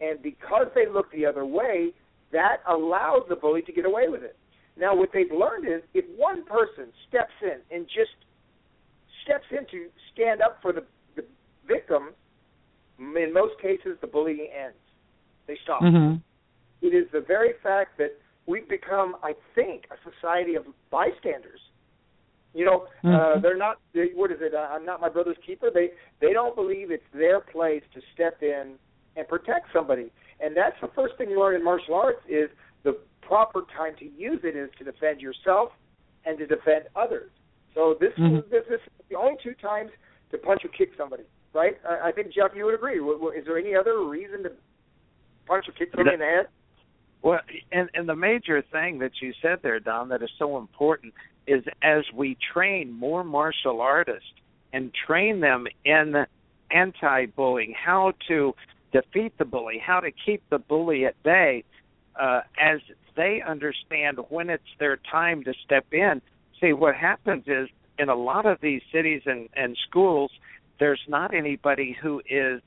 and because they look the other way, that allows the bully to get away with it. Now, what they've learned is if one person steps in and just steps in to stand up for the, the victim, in most cases the bullying ends. They stop. Mhm. It is the very fact that we've become, I think, a society of bystanders. You know, uh, Mhm. they're not. They, what is it? Uh, I'm not my brother's keeper. They they don't believe it's their place to step in and protect somebody. And that's the first thing you learn in martial arts is the proper time to use it is to defend yourself and to defend others. So this Mhm. this, this is the only two times to punch or kick somebody, right? I, I think Jeff, you would agree. W- w- Is there any other reason to punch or kick somebody in the head? Well, and and the major thing that you said there, Don, that is so important is as we train more martial artists and train them in anti-bullying, how to defeat the bully, how to keep the bully at bay, uh, as they understand when it's their time to step in. See, what happens is in a lot of these cities and, and schools, there's not anybody who is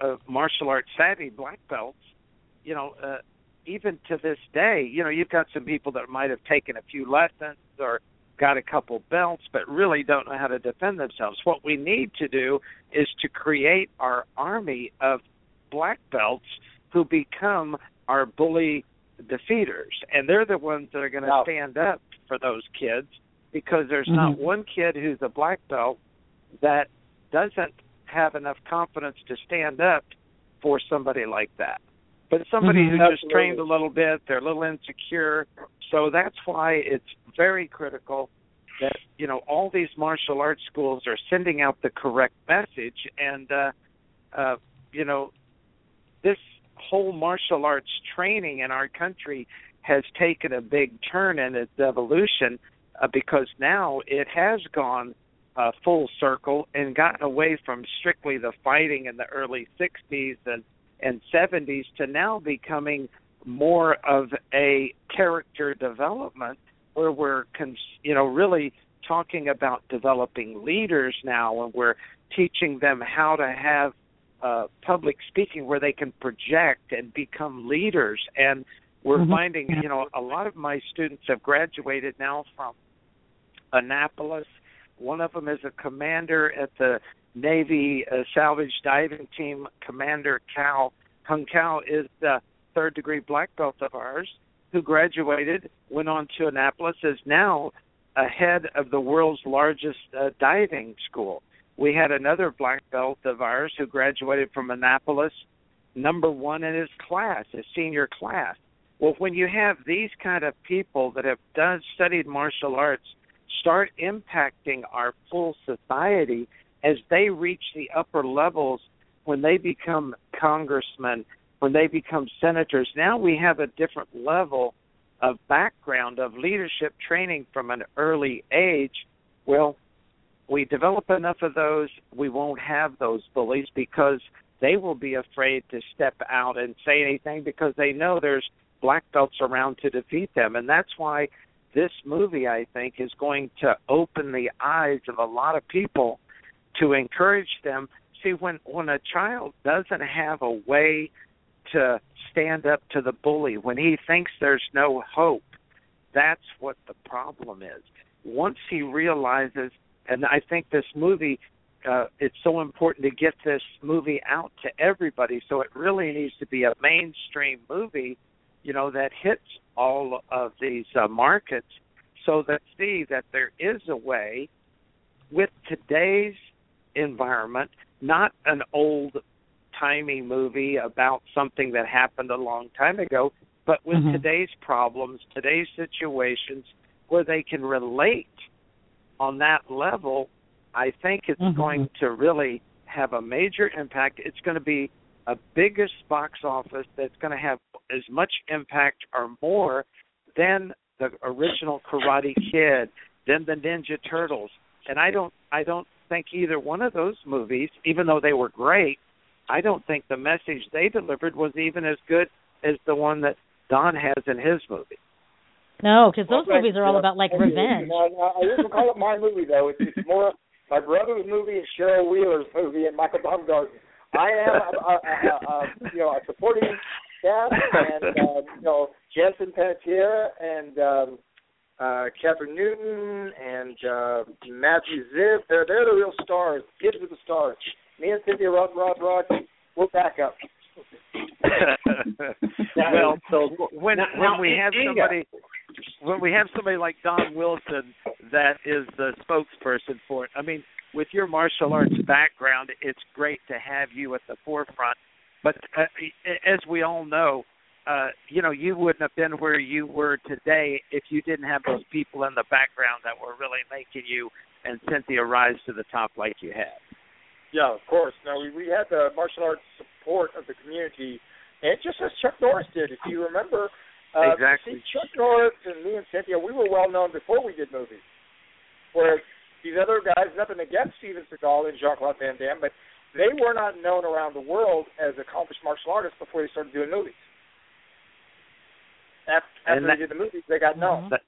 a martial arts savvy black belts. You know, uh, even to this day, you know, you've got some people that might have taken a few lessons or got a couple belts, but really don't know how to defend themselves. What we need to do is to create our army of black belts who become our bully defeaters, and they're the ones that are going to Wow. stand up for those kids because there's not Mhm. one kid who's a black belt that doesn't have enough confidence to stand up for somebody like that. But somebody Mhm. who just trained a little bit, they're a little insecure. So that's why it's very critical that you know all these martial arts schools are sending out the correct message and uh uh you know this whole martial arts training in our country has taken a big turn in its evolution uh, because now it has gone uh, full circle and gotten away from strictly the fighting in the early 60s and and 70s to now becoming more of a character development where we're cons- you know really talking about developing leaders now and we're teaching them how to have uh, public speaking where they can project and become leaders and we're Mhm. finding you know a lot of my students have graduated now from Annapolis one of them is a commander at the Navy uh, salvage diving team. Commander Cal Hung Cal is the third degree black belt of ours who graduated, went on to Annapolis, is now ahead of the world's largest uh, diving school. We had another black belt of ours who graduated from Annapolis, number one in his class, his senior class. Well, when you have these kind of people that have done studied martial arts start impacting our full society as they reach the upper levels when they become congressmen, when they become senators. Now we have a different level of background of leadership training from an early age. Well, we develop enough of those, we won't have those bullies because they will be afraid to step out and say anything because they know there's black belts around to defeat them. And that's why this movie, I think, is going to open the eyes of a lot of people to encourage them. See, when when a child doesn't have a way to stand up to the bully, when he thinks there's no hope, that's what the problem is. Once he realizes, and I think this movie, uh, it's so important to get this movie out to everybody. So it really needs to be a mainstream movie, you know, that hits all of these uh, markets, so that see that there is a way with today's environment, not an old timey movie about something that happened a long time ago, but with Mm-hmm. today's problems, today's situations, where they can relate on that level, I think it's Mhm. going to really have a major impact. It's going to be a biggest box office that's going to have as much impact or more than the original Karate Kid, than the Ninja Turtles. And I don't I don't think either one of those movies, even though they were great, I don't think the message they delivered was even as good as the one that Don has in his movie. No, because those Well, movies are all about like Thank revenge. No, no, I wouldn't call it my movie though. It's, it's more my brother's movie and Cheryl Wheeler's movie and Michael Baumgarten. I am a, a, a, you know a supporting cast and uh, you know Jansen Panettiere and um, uh, Kathryn Newton and uh, Matthew Ziff. They're they're the real stars. Kids with the stars. Me and Cynthia Roth Roth Roth. We're back up. well, so when now- when now, we have Inga. somebody when we have somebody like Don Wilson that is the spokesperson for it. I mean, with your martial arts background, it's great to have you at the forefront. But uh, as we all know, uh, you know, you wouldn't have been where you were today if you didn't have those people in the background that were really making you and Cynthia rise to the top like you have. Yeah, of course. Now we we had the martial arts support of the community, and just as Chuck Norris did, if you remember. Uh, Exactly. See, Chuck Norris and me and Cynthia, we were well known before we did movies. Whereas these other guys, nothing against Steven Seagal and Jean Claude Van Damme, but they were not known around the world as accomplished martial artists before they started doing movies. After, after that- they did the movies, they got known. That,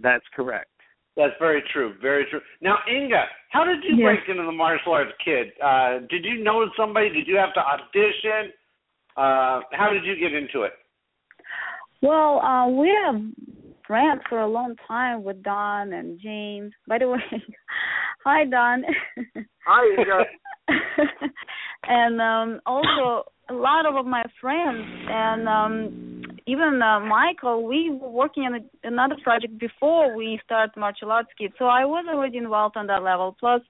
that's correct. That's very true. Very true. Now, Inga, how did you Yes. break into the martial arts, kid? Uh, did you know somebody? Did you have to audition? Uh, how did you get into it? Well, uh, we have friends for a long time with Don and James. By the way, hi Don. Hi, Inga. and um also a lot of my friends and um even uh, Michael, we were working on a, another project before we started martial arts kids, so I was already involved on that level. Plus,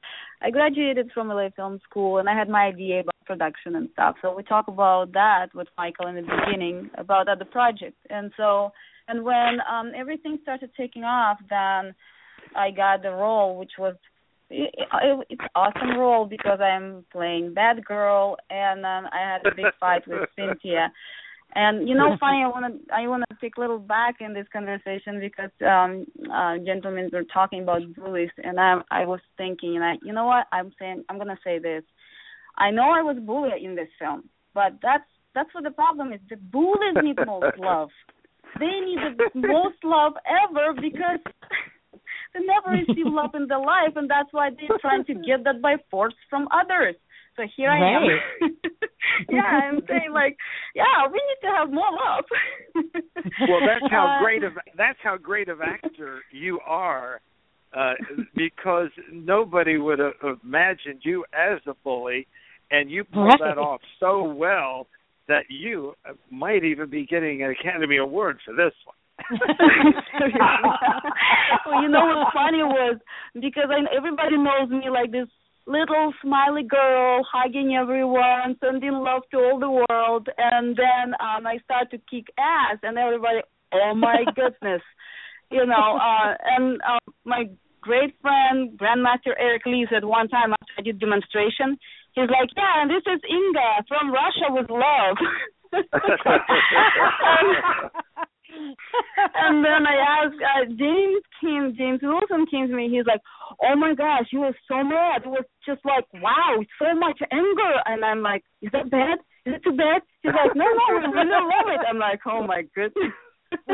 I graduated from LA Film School and I had my idea about production and stuff. So we talk about that with Michael in the beginning about other projects. And so, and when um everything started taking off, then I got the role, which was it, it, it's awesome role because I'm playing bad girl, and um, I had a big fight with Cynthia. And you know, funny, I want to I want to take a little back in this conversation because um uh gentlemen were talking about bullies, and I I was thinking, and I you know what I'm saying I'm gonna say this. I know I was bullied in this film, but that's that's what the problem is. The bullies need most love. They need the most love ever because they never receive love in their life, and that's why they're trying to get that by force from others. So here I am. yeah, I'm saying like, yeah, we need to have more love. well that's how Uh, great of that's how great of actor you are uh because nobody would have imagined you as a bully and you pulled Right. that off so well that you might even be getting an academy award for this one well, you know what's funny was because I, everybody knows me like this little smiley girl hugging everyone, sending love to all the world, and then um I start to kick ass, and everybody, oh my goodness, you know. uh And uh, my great friend Grandmaster Eric Lee said one time after I did demonstration, he's like, "Yeah, and this is Inga from Russia with love." and then I asked uh, James came, James Wilson came to me. He's like, "Oh my gosh, he was so mad. It was just like, wow, so much anger." And I'm like, "Is that bad? Is it too bad?" He's like, "No, no, we really love it." I'm like, "Oh my goodness."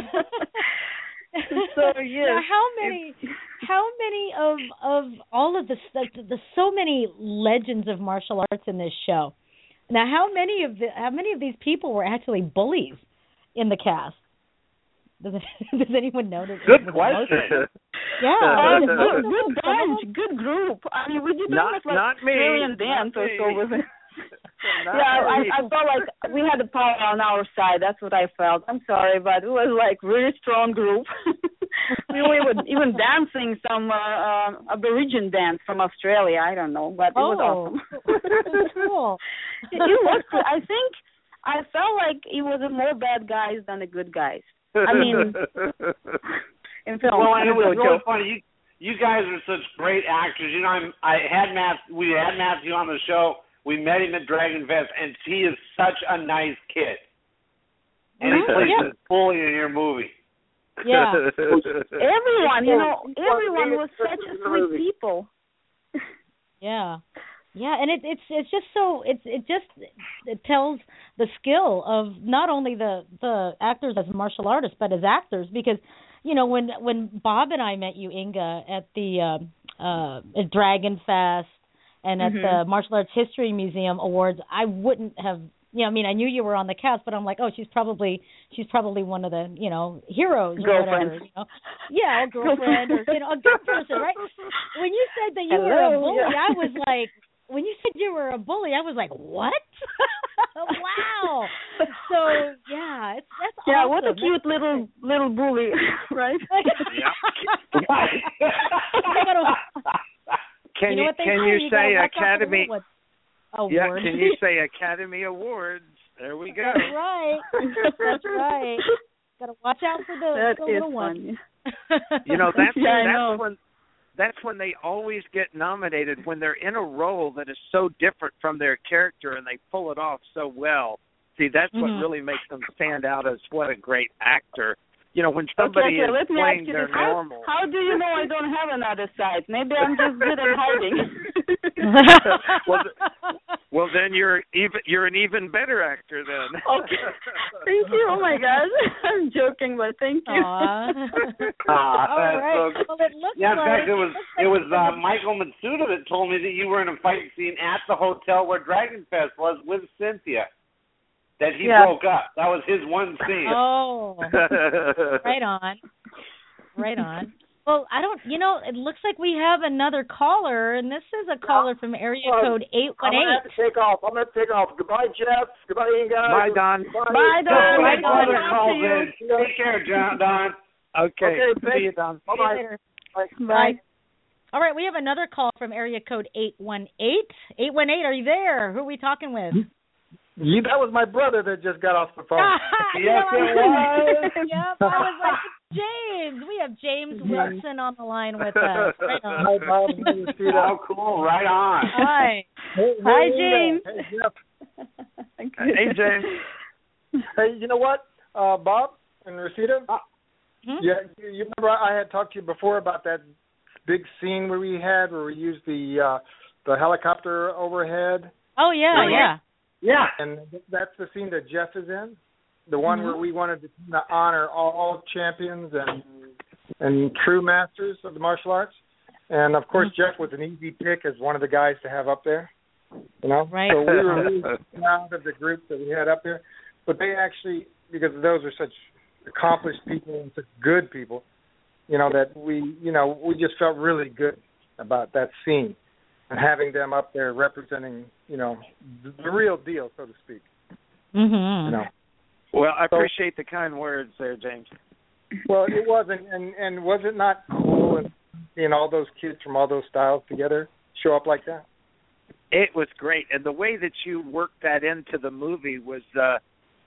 so yeah. How many, how many of of all of the stuff? There's so many legends of martial arts in this show. Now, how many of the how many of these people were actually bullies in the cast? Does, does anyone know? Does Good question. Yeah, Oh, most of good, them- good bunch, good group. I mean, we did Not- almost like not me, Syrian not dance or me. so with it. Not yeah, I, me. I felt like we had the power on our side. That's what I felt. I'm sorry, but it was like really strong group. we were even, even dancing some uh, uh, Aboriginal dance from Australia. I don't know, but it was Oh, awesome. cool. it, it was. cool. I think I felt like it was more bad guys than the good guys. I mean, in film. Well, and it was Real really funny. You you guys are such great actors. You know, I'm I had Matt. We had Matthew on the show. We met him at Dragon Fest, and he is such a nice kid. And he Mhm. plays Yeah. this bully in your movie. Yeah. Everyone, you know, He's one of the everyone was such stars in the sweet people. Yeah. Yeah, and it, it's it's just so it's it just it tells the skill of not only the the actors as martial artists but as actors because you know when when Bob and I met you Inga at the um uh at Dragon Fest and at Mhm. the Martial Arts History Museum Awards I wouldn't have you know I mean I knew you were on the cast but I'm like oh she's probably she's probably one of the you know heroes or Girlfriend. whatever you know yeah a girlfriend or you know a good person right when you said that you were a bully yeah. I was like when you said you were a bully, I was like, "What? wow!" So yeah, it's that's Yeah, awesome. what a That's cute little little bully, right? Can you know you, what they can say, you you say watch out for the Academy? Award. Yeah, can you say Academy Awards? There we go. That's right. That's right. Got to watch out for the, That the is little ones. You know that's Yeah, that's know. when that's when they always get nominated when they're in a role that is so different from their character and they pull it off so well. See, that's Mhm. what really makes them stand out as what a great actor. You know, when somebody okay, okay, is let me ask playing you their this. How, normal. how do you know I don't have another side? Maybe I'm just good at hiding. well, th- well, then you're even you're an even better actor then. Okay. Thank you. Oh my gosh. I'm joking, but thank you. Aw. Ah, All that's right. so. Well, it looks Yeah, in like fact, it was it was uh, Michael Matsuda that told me that you were in a fight scene at the hotel where Dragon Fest was with Cynthia. That he Yeah. broke up. That was his one scene. Oh, right on, right on. Well, I don't. You know, it looks like we have another caller, and this is a caller from area Well, code eight one eight. I'm gonna have to take off. I'm gonna take off. Goodbye, Jeff. Goodbye, Ian guys. Bye, Don. Bye, Don. My Bye, Don. brother Talk calls to you. in. Take care, John. Don. Okay. Okay, See you, Don. Bye See you bye. later. Bye. Bye. All right, we have another call from area code eight one eight. Eight one eight. Are you there? Who are we talking with? Hmm? You, that was my brother that just got off the phone. yes, it was. yep, I was like, James. We have James Wilson on the line with us. Right on. Hi, Bob. Hey, Rashida. Oh, cool. Right on. Hi. Hey, Hi, James. Hey, Jeff. Hey, James. Hey, you know what, uh, Bob and Rashida? Hmm? Yeah, you, you remember I had talked to you before about that big scene where we had where we used the uh the helicopter overhead. Oh yeah, yeah. Yeah. And that's the scene that Jeff is in. The one Mhm. where we wanted to honor all, all champions and and true masters of the martial arts. And of course, Jeff was an easy pick as one of the guys to have up there. You know, Right. so we were really proud of the group that we had up there. But they actually, because those are such accomplished people and such good people, you know, that we, you know, we just felt really good about that scene and having them up there representing, you know, the, the real deal, so to speak. Mhm. You know. Well, I appreciate the kind words there, James. Well, it wasn't, and and was it not cool and seeing all those kids from all those styles together show up like that? It was great, and the way that you worked that into the movie was uh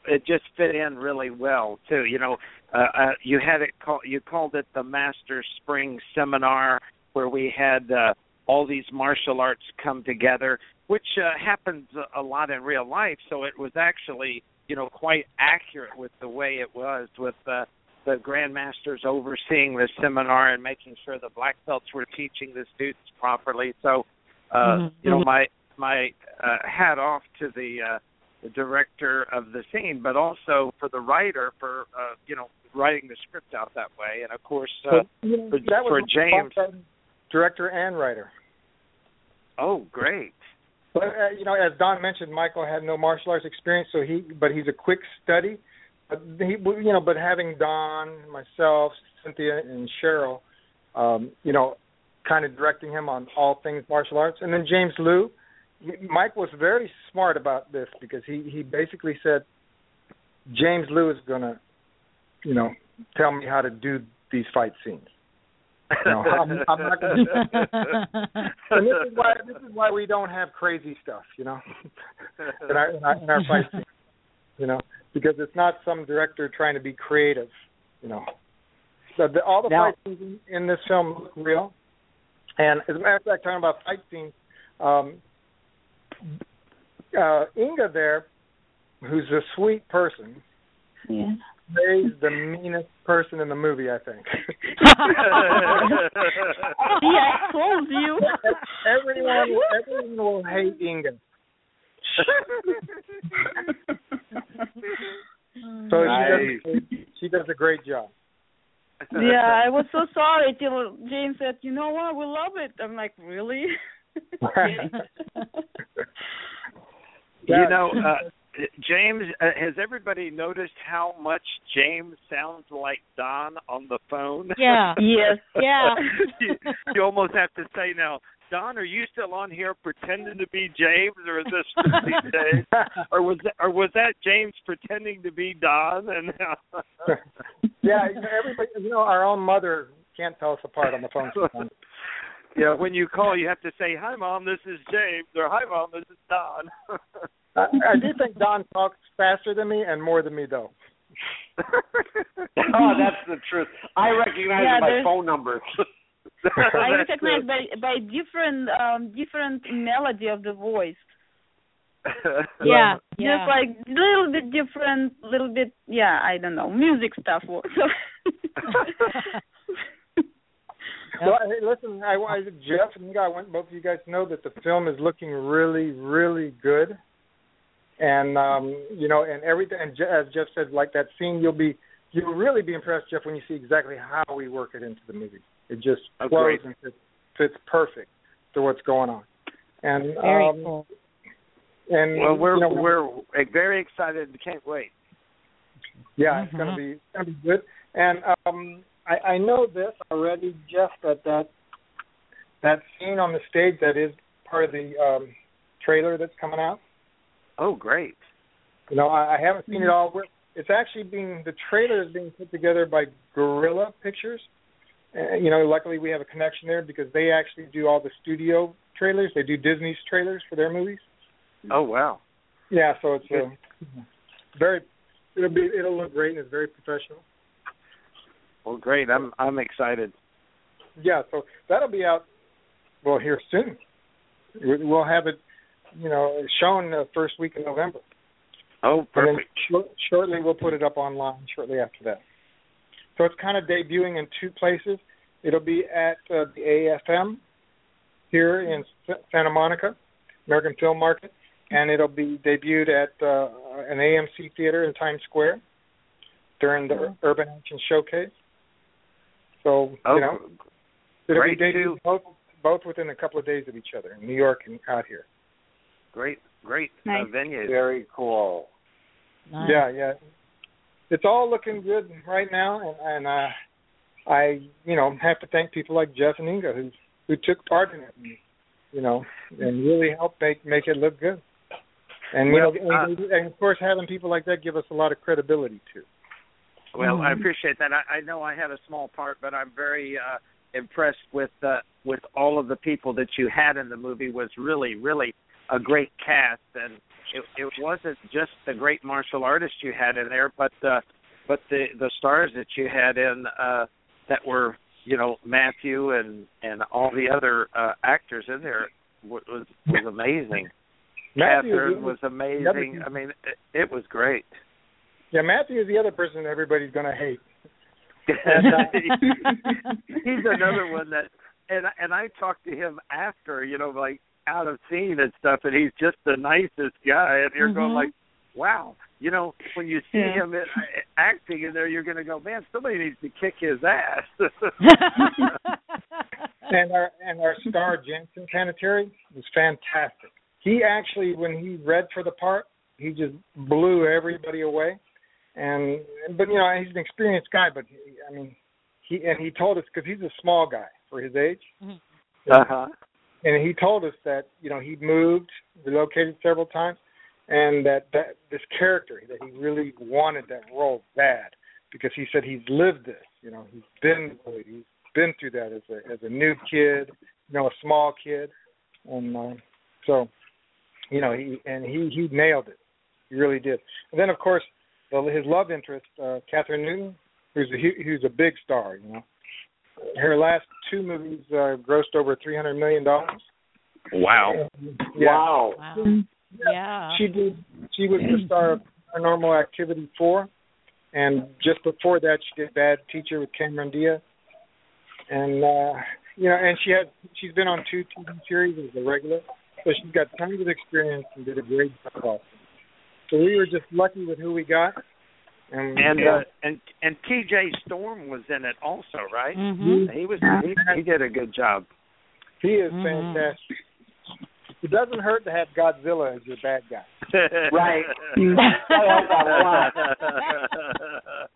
it just fit in really well too. You know, uh, uh you had it call you called it the Master Spring Seminar, where we had uh, all these martial arts come together, which uh, happens a- lot in real life. So it was actually you know quite accurate with the way it was with uh, the grandmasters overseeing the seminar and making sure the black belts were teaching the students properly. So, uh, Mhm. you know, my my uh, hat off to the uh, the director of the scene, but also for the writer for uh, you know writing the script out that way, and of course uh, know, for, that was for James. Garden, director and writer. Oh, great! But uh, you know, as Don mentioned, Michael had no martial arts experience, so he but he's a quick study. But he, you know, but having Don, myself, Cynthia, and Cheryl, um, you know, kind of directing him on all things martial arts, and then James Lew. Mike was very smart about this because he he basically said James Lew is going to, you know, tell me how to do these fight scenes. Know, I'm, I'm not going to. and this is why this is why we don't have crazy stuff, you know, in our in our, in our fight scenes, you know, because it's not some director trying to be creative, you know. So the, all the Now- fight scenes in, in this film look real, and as a matter of fact, talking about fight scenes, um, uh, Inga there, who's a sweet person, Yeah. Plays the meanest person in the movie, I think. See, I told you. everyone, everyone will hate Inga. So she, does, she does a great job. yeah, I was so sorry till James said, "You know what? We love it." I'm like, "Really?" You know, uh, James, uh, has everybody noticed how much James sounds like Don on the phone? Yeah. Yes. Yeah. you, you almost have to say now, Don, are you still on here pretending to be James, or is this really James? Or was that, or was that James pretending to be Don? And yeah, you know, everybody, you know, our own mother can't tell us apart on the phone sometimes. Yeah, when you call, you have to say, "Hi, mom, this is James," or "Hi, mom, this is Don." I, I do think Don talks faster than me and more than me, though. oh, that's the truth. I recognize Yeah, it by phone numbers. I recognize by by different um different melody of the voice. Yeah. Just Yeah. like little bit different, little bit yeah, I don't know, music stuff. Well, hey, listen, I, I Jeff and I want both of you guys to know that the film is looking really, really good, and um, you know, and everything. And Je- as Jeff said, like that scene, you'll be you'll really be impressed, Jeff, when you see exactly how we work it into the movie. It just Oh, flows great. and fits, fits perfect to what's going on. And Very um, cool. And well, we're you know, we're very excited and can't wait. Yeah, it's gonna be it's gonna be good. And um I, I know this already, Jeff, that that that scene on the stage that is part of the um trailer that's coming out. Oh, great! You know, I, I haven't seen it all. It's actually being the trailer is being put together by Gorilla Pictures. Uh, you know, luckily we have a connection there because they actually do all the studio trailers. They do Disney's trailers for their movies. Oh, wow! Yeah, so it's uh, very it'll be it'll look great and it's very professional. Well, great. I'm I'm excited. Yeah, so that'll be out well here soon. We- We'll have it, you know, shown the first week in November. Oh, perfect. shor- shortly we'll put it up online shortly after that. So it's kind of debuting in two places. It'll be at uh, the AFM here in S- Santa Monica, American Film Market, and it'll be debuted at uh, an AMC theater in Times Square during the Urban Action Showcase. So Oh, you know, it'll great be too. both both within a couple of days of each other in New York and out here. Great, great Nice. uh, venue. Very cool. Nice. Yeah, yeah. It's all looking good right now, and, and uh, I, you know, have to thank people like Jeff and Inga who who took part in it, and, you know, and really helped make make it look good. And you Well, know, uh, and, and of course, having people like that give us a lot of credibility too. Well, I Mhm. appreciate that. I, I know I had a small part, but I'm very uh, impressed with uh, with all of the people that you had in the movie. Was really, really a great cast, and it, it wasn't just the great martial artists you had in there, but uh, but the the stars that you had in uh, that were you know Matthew and and all the other uh, actors in there wa- was was amazing. Matthew Catherine the- was amazing. I mean, it, it was great. Yeah, Matthew is the other person everybody's going to hate. and, uh, he's another one that, and and I talked to him after, you know, like out of scene and stuff, and he's just the nicest guy, and you're Mm-hmm. going like, wow, you know, when you see Yeah. him in, acting in there, you're going to go, man, somebody needs to kick his ass. and our and our star Jansen Panettiere was fantastic. He actually, when he read for the part, he just blew everybody away. And but you know he's an experienced guy, but he, I mean he and he told us because he's a small guy for his age, uh huh. and he told us that you know he moved, relocated several times, and that that this character that he really wanted that role bad because he said he's lived this. You know he's been he's been through that as a as a new kid, you know a small kid, and uh, so you know he and he he nailed it. He really did. And then of course the, his love interest, uh, Kathryn Newton, who's a who's a big star. You know, her last two movies uh, grossed over three hundred million dollars. Wow. Yeah. Wow. Wow. Yeah. She did. She was the star of Paranormal Activity four, and just before that, she did Bad Teacher with Cameron Diaz, and uh, you know, and she had she's been on two TV series as a regular, so she's got tons of experience and did a great job. So we were just lucky with who we got, and And uh, and and T.J. Storm was in it also, right? Mhm. He was he, he did a good job. he is Mhm. fantastic. It doesn't hurt to have Godzilla as your bad guy. Right.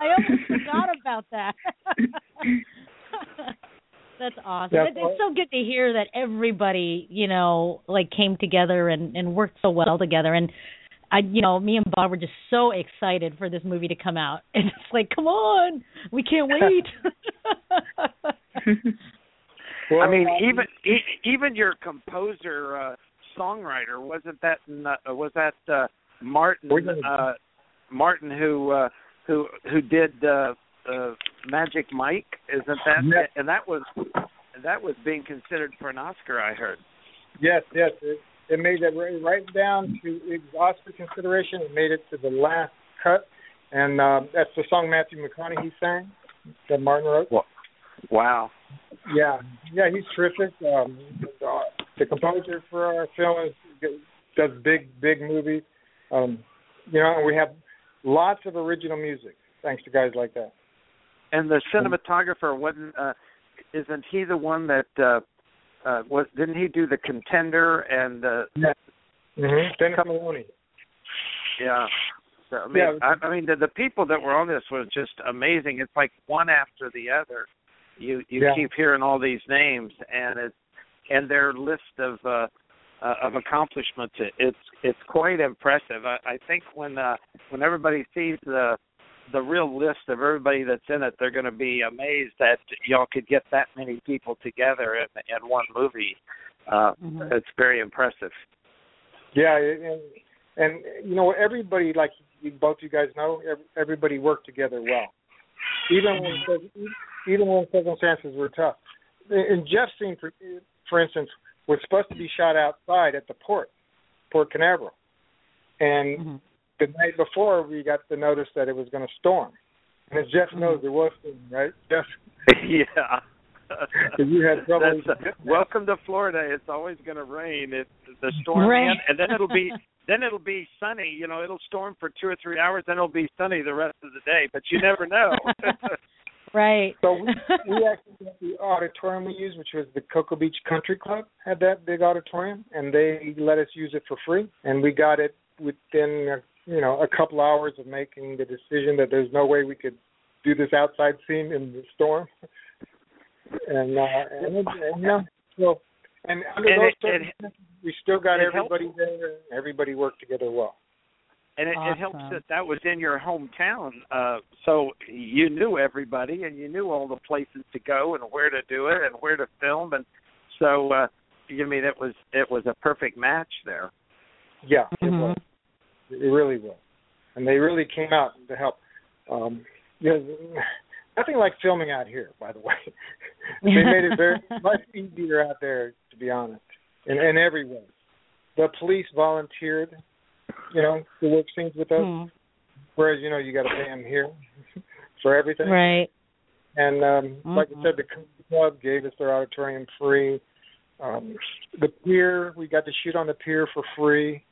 I almost forgot about that. That's awesome. Yeah, It- it's so good to hear that everybody, you know, like came together and and worked so well together. And I, you know, me and Bob were just so excited for this movie to come out. And it's like, come on, we can't wait. I mean, even e- even your composer uh, songwriter wasn't that not, uh, was that uh, Martin uh, Martin who uh, who who did uh, uh, Magic Mike? Isn't that Yeah. and that was that was being considered for an Oscar? I heard. Yes, yes. It, it made it right, right down to its Oscar consideration. It made it to the last cut, and uh, that's the song Matthew McConaughey sang that Martin wrote. Wow. Yeah, yeah, he's terrific. Um, uh, the composer for our film is, does big, big movies. Um, you know, and we have lots of original music thanks to guys like that. And the cinematographer wasn't uh, isn't he the one that uh, uh, was didn't he do the contender and uh, Yeah. Mm-hmm. Yeah. So, I mean, Yeah. I, I mean, the, the people that were on this was just amazing. It's like one after the other. You you Yeah. keep hearing all these names, and it's and their list of uh, uh, of accomplishments. It, it's it's quite impressive. I, I think when uh, when everybody sees the the real list of everybody that's in it, they're going to be amazed that y'all could get that many people together in in one movie. Uh, Mhm. It's very impressive. Yeah, and and you know everybody, like you, both you guys know, everybody worked together well, even when even when circumstances were tough. And Jeff's scene, for, for instance, was supposed to be shot outside at the port, Port Canaveral, and Mm-hmm. The night before we got the notice that it was going to storm. And as Jeff knows, there was storm, right? Jeff, yeah. 'Cause you had trouble. That's, uh, welcome to Florida. It's always going to rain. It the storm, Right. man, and then it'll be then it'll be sunny. You know, it'll storm for two or three hours, then it'll be sunny the rest of the day. But you never know. right. So we, we actually got the auditorium we used, which was the Cocoa Beach Country Club, had that big auditorium, and they let us use it for free. And we got it within, uh, you know, a couple hours of making the decision that there's no way we could do this outside scene in the storm. And uh, and, it, and you know, so and under And those it- it- circumstances, we still got it helps- everybody there. Everybody worked together well. and it, it helps that that was in your hometown, uh, so you knew everybody and you knew all the places to go and where to do it and where to film, and so uh, you mean it was it was a perfect match there. Yeah, it Mhm. was. It really was, and they really came out to help. Um, you know, nothing like filming out here, by the way. they made it very much easier out there, to be honest, in, in every way. The police volunteered, you know, to work scenes with us, Hmm. whereas you know you got to pay them here for everything. Right. And um, mm-hmm. like I said, the club gave us their auditorium free. Um, the pier, we got to shoot on the pier for free.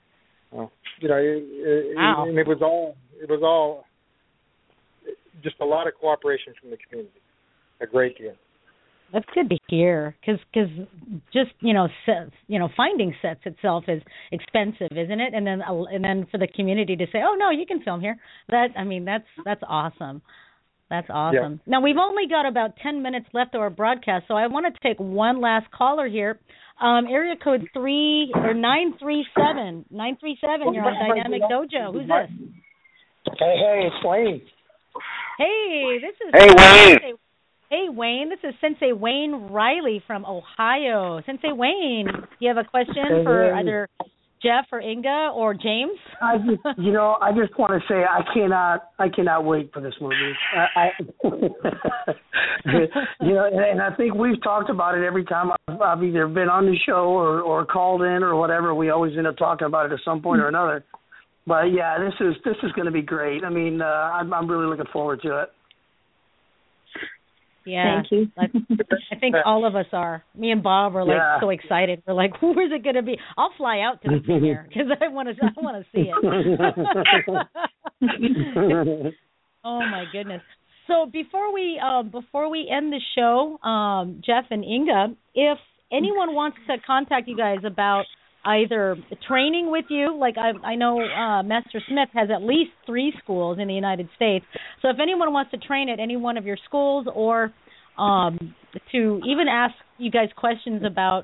Uh, you know, it, it, wow. and it was all it was all just a lot of cooperation from the community. A great deal. That's good to hear, because cause just you know sets, you know finding sets itself is expensive, isn't it? And then uh, and then for the community to say, oh no, you can film here. That I mean that's that's awesome. That's awesome. Yeah. Now we've only got about ten minutes left of our broadcast, so I want to take one last caller here. Um, area code three or nine three seven nine three seven. You're on Dynamic Dojo. Who's this? Hey, hey, it's Wayne. Hey, this is Hey Wayne. Hey Wayne, this is Sensei Wayne Riley from Ohio. Sensei Wayne, do you have a question for either Jeff or Inga or James? I just, you know, I just want to say I cannot, I cannot wait for this movie. I, I you know, and, and I think we've talked about it every time I've, I've either been on the show or or called in or whatever. We always end up talking about it at some point or another. But yeah, this is this is going to be great. I mean, uh, I'm, I'm really looking forward to it. Yeah. Thank you. I, think all of us are. Me and Bob are like Yeah. so excited. We're like, where's it going to be? I'll fly out to the premiere because I want to. I want to see it. oh my goodness. So before we uh, before we end the show, um, Jeff and Inga, if anyone wants to contact you guys about either training with you, like I, I know uh, Master Smith has at least three schools in the United States. So if anyone wants to train at any one of your schools, or um, to even ask you guys questions about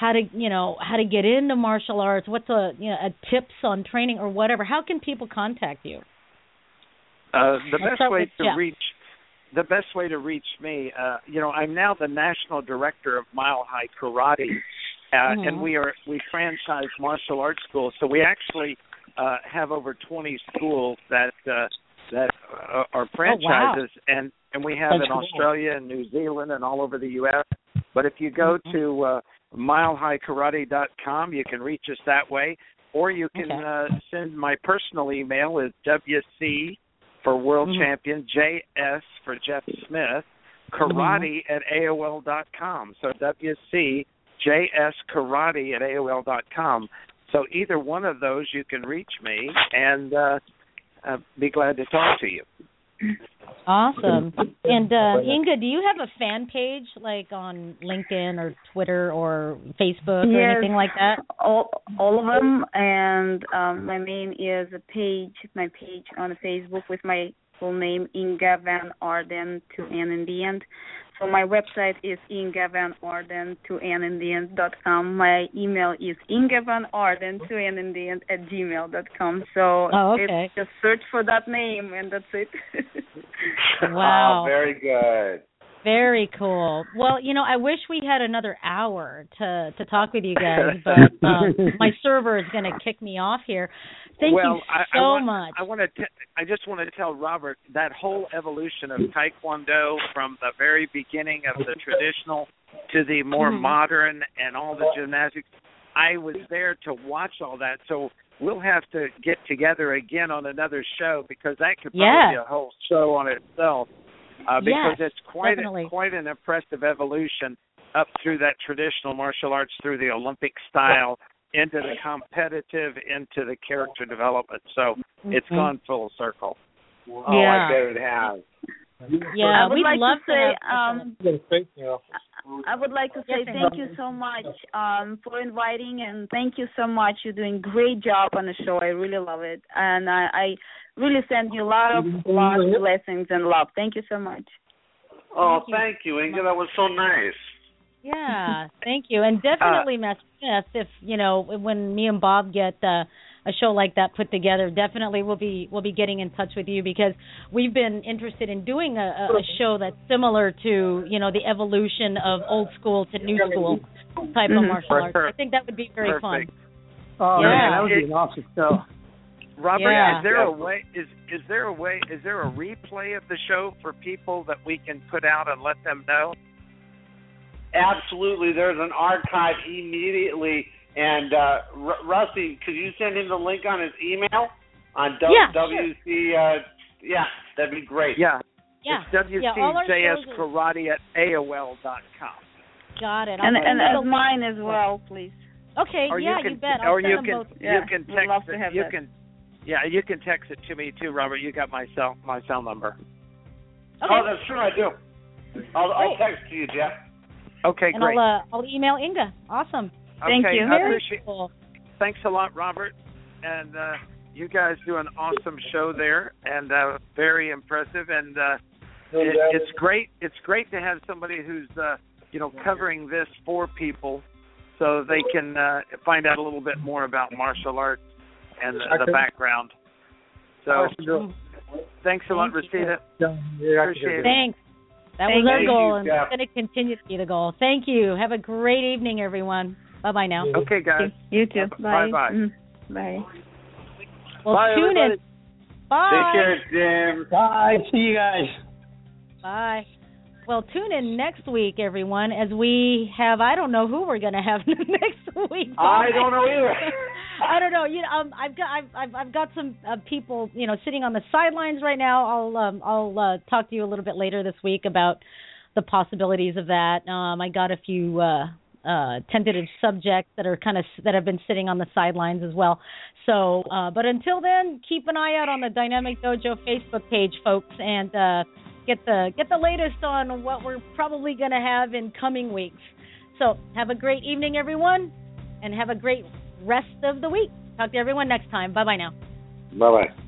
how to you know how to get into martial arts, what's a you know a tips on training or whatever, how can people contact you? Uh, the best way with to Jeff. reach the best way to reach me, uh, you know, I'm now the national director of Mile High Karate, uh, Mhm. and we are we franchise martial arts schools. So we actually uh, have over 20 schools that uh, that uh, are franchises, and and we have That's in cool. Australia and New Zealand and all over the U.S. But if you go Mhm. to uh, milehighkarate.com, you can reach us that way, or you can Okay. uh, send my personal email is wc for world Mhm. champion js for Jeff Smith karate at aol dot com. So wc js karate at aol dot com. So either one of those you can reach me and uh, uh, be glad to talk to you. Awesome. And uh, Inga, do you have a fan page like on LinkedIn or Twitter or Facebook or anything like that? All all of them, and um, my name is a page, my page on Facebook with my full name Inga Van Arden two N in the end. So my website is Inga Van Arden two N in the end dot com. My email is Inga Van Arden two N in the end at gmail dot com. So Oh, okay. it's just search for that name and that's it. Wow. Oh, very good. Very cool. Well, you know, I wish we had another hour to to talk with you guys, but um, my server is going to kick me off here. Thank well, you I, so I want, much. I want to. T- I just want to tell Robert that whole evolution of Taekwondo from the very beginning of the traditional to the more Mhm. modern and all the gymnastics. I was there to watch all that, so we'll have to get together again on another show because that could probably Yeah. be a whole show on itself. Uh, because Yes, it's quite a, quite an impressive evolution up through that traditional martial arts through the Olympic style into the competitive into the character development. So it's Mhm. gone full circle. Oh, Yeah. I bet it has. Yeah, I would we'd like love to say have um. I would like to say thank you so much um, for inviting and thank you so much. You're doing great job on the show. I really love it, and I, I really send you a lot of lot of blessings and love. Thank you so much. Oh, Thank you. thank you, Inga. That was so nice. Yeah, thank you, and definitely, Matt Smith. If you know, when me and Bob get uh, a show like that put together, definitely we'll be we'll be getting in touch with you because we've been interested in doing a, a a show that's similar to you know the evolution of old school to new school type of Mhm. martial arts. I think that would be very Perfect. fun. Oh Yeah. man, that would be an awesome show. Robert, Yeah. is there a way is is there a way is there a replay of the show for people that we can put out and let them know? Absolutely. There's an archive immediately. And uh, R- Rusty, could you send him the link on his email on w- Yeah, sure. Uh, yeah, that'd be great. Yeah. Yeah. It's Yeah, all our WCJS shows are- Karate at AOL dot com. Got it. I'll And send and as mine as well, please. Okay, or yeah, you can, bet. I'll or send you them can both. you Yeah, can we'd text love to it. have you that. can yeah, you can text it to me too, Robert. You got my cell my cell number. Okay. Oh, that's true. I do. I'll, I'll text to you, Jeff. Okay, and great. I'll uh, I'll email Inga. Awesome. Thank okay, you. I Very appreciate cool. thanks a lot, Robert. And uh you guys do an awesome show there and uh very impressive and uh it, it's great it's great to have somebody who's uh you know covering this for people so they can uh find out a little bit more about martial arts and the, the background. So thanks a lot, Rashida. Appreciate it. Thanks. That Thank was our you. goal, and Yeah. it's going to continue to be the goal. Thank you. Have a great evening, everyone. Bye bye now. Okay, guys. You too. Bye bye. Mm. Bye. Well, Bye, tune everybody. in. Bye. Take care, Jim. Bye. See you guys. Bye. Well, tune in next week, everyone, as we have. I don't know who we're going to have next week. I don't know either. I don't know. You know, um, I've got I've I've, I've got some uh, people, you know, sitting on the sidelines right now. I'll um, I'll uh, talk to you a little bit later this week about the possibilities of that. Um, I got a few uh, uh, tentative subjects that are kind of that have been sitting on the sidelines as well. So, uh, but until then, keep an eye out on the Dynamic Dojo Facebook page, folks, and uh, get the get the latest on what we're probably going to have in coming weeks. So, have a great evening, everyone, and have a great rest of the week. Talk to everyone next time. Bye bye now. Bye bye.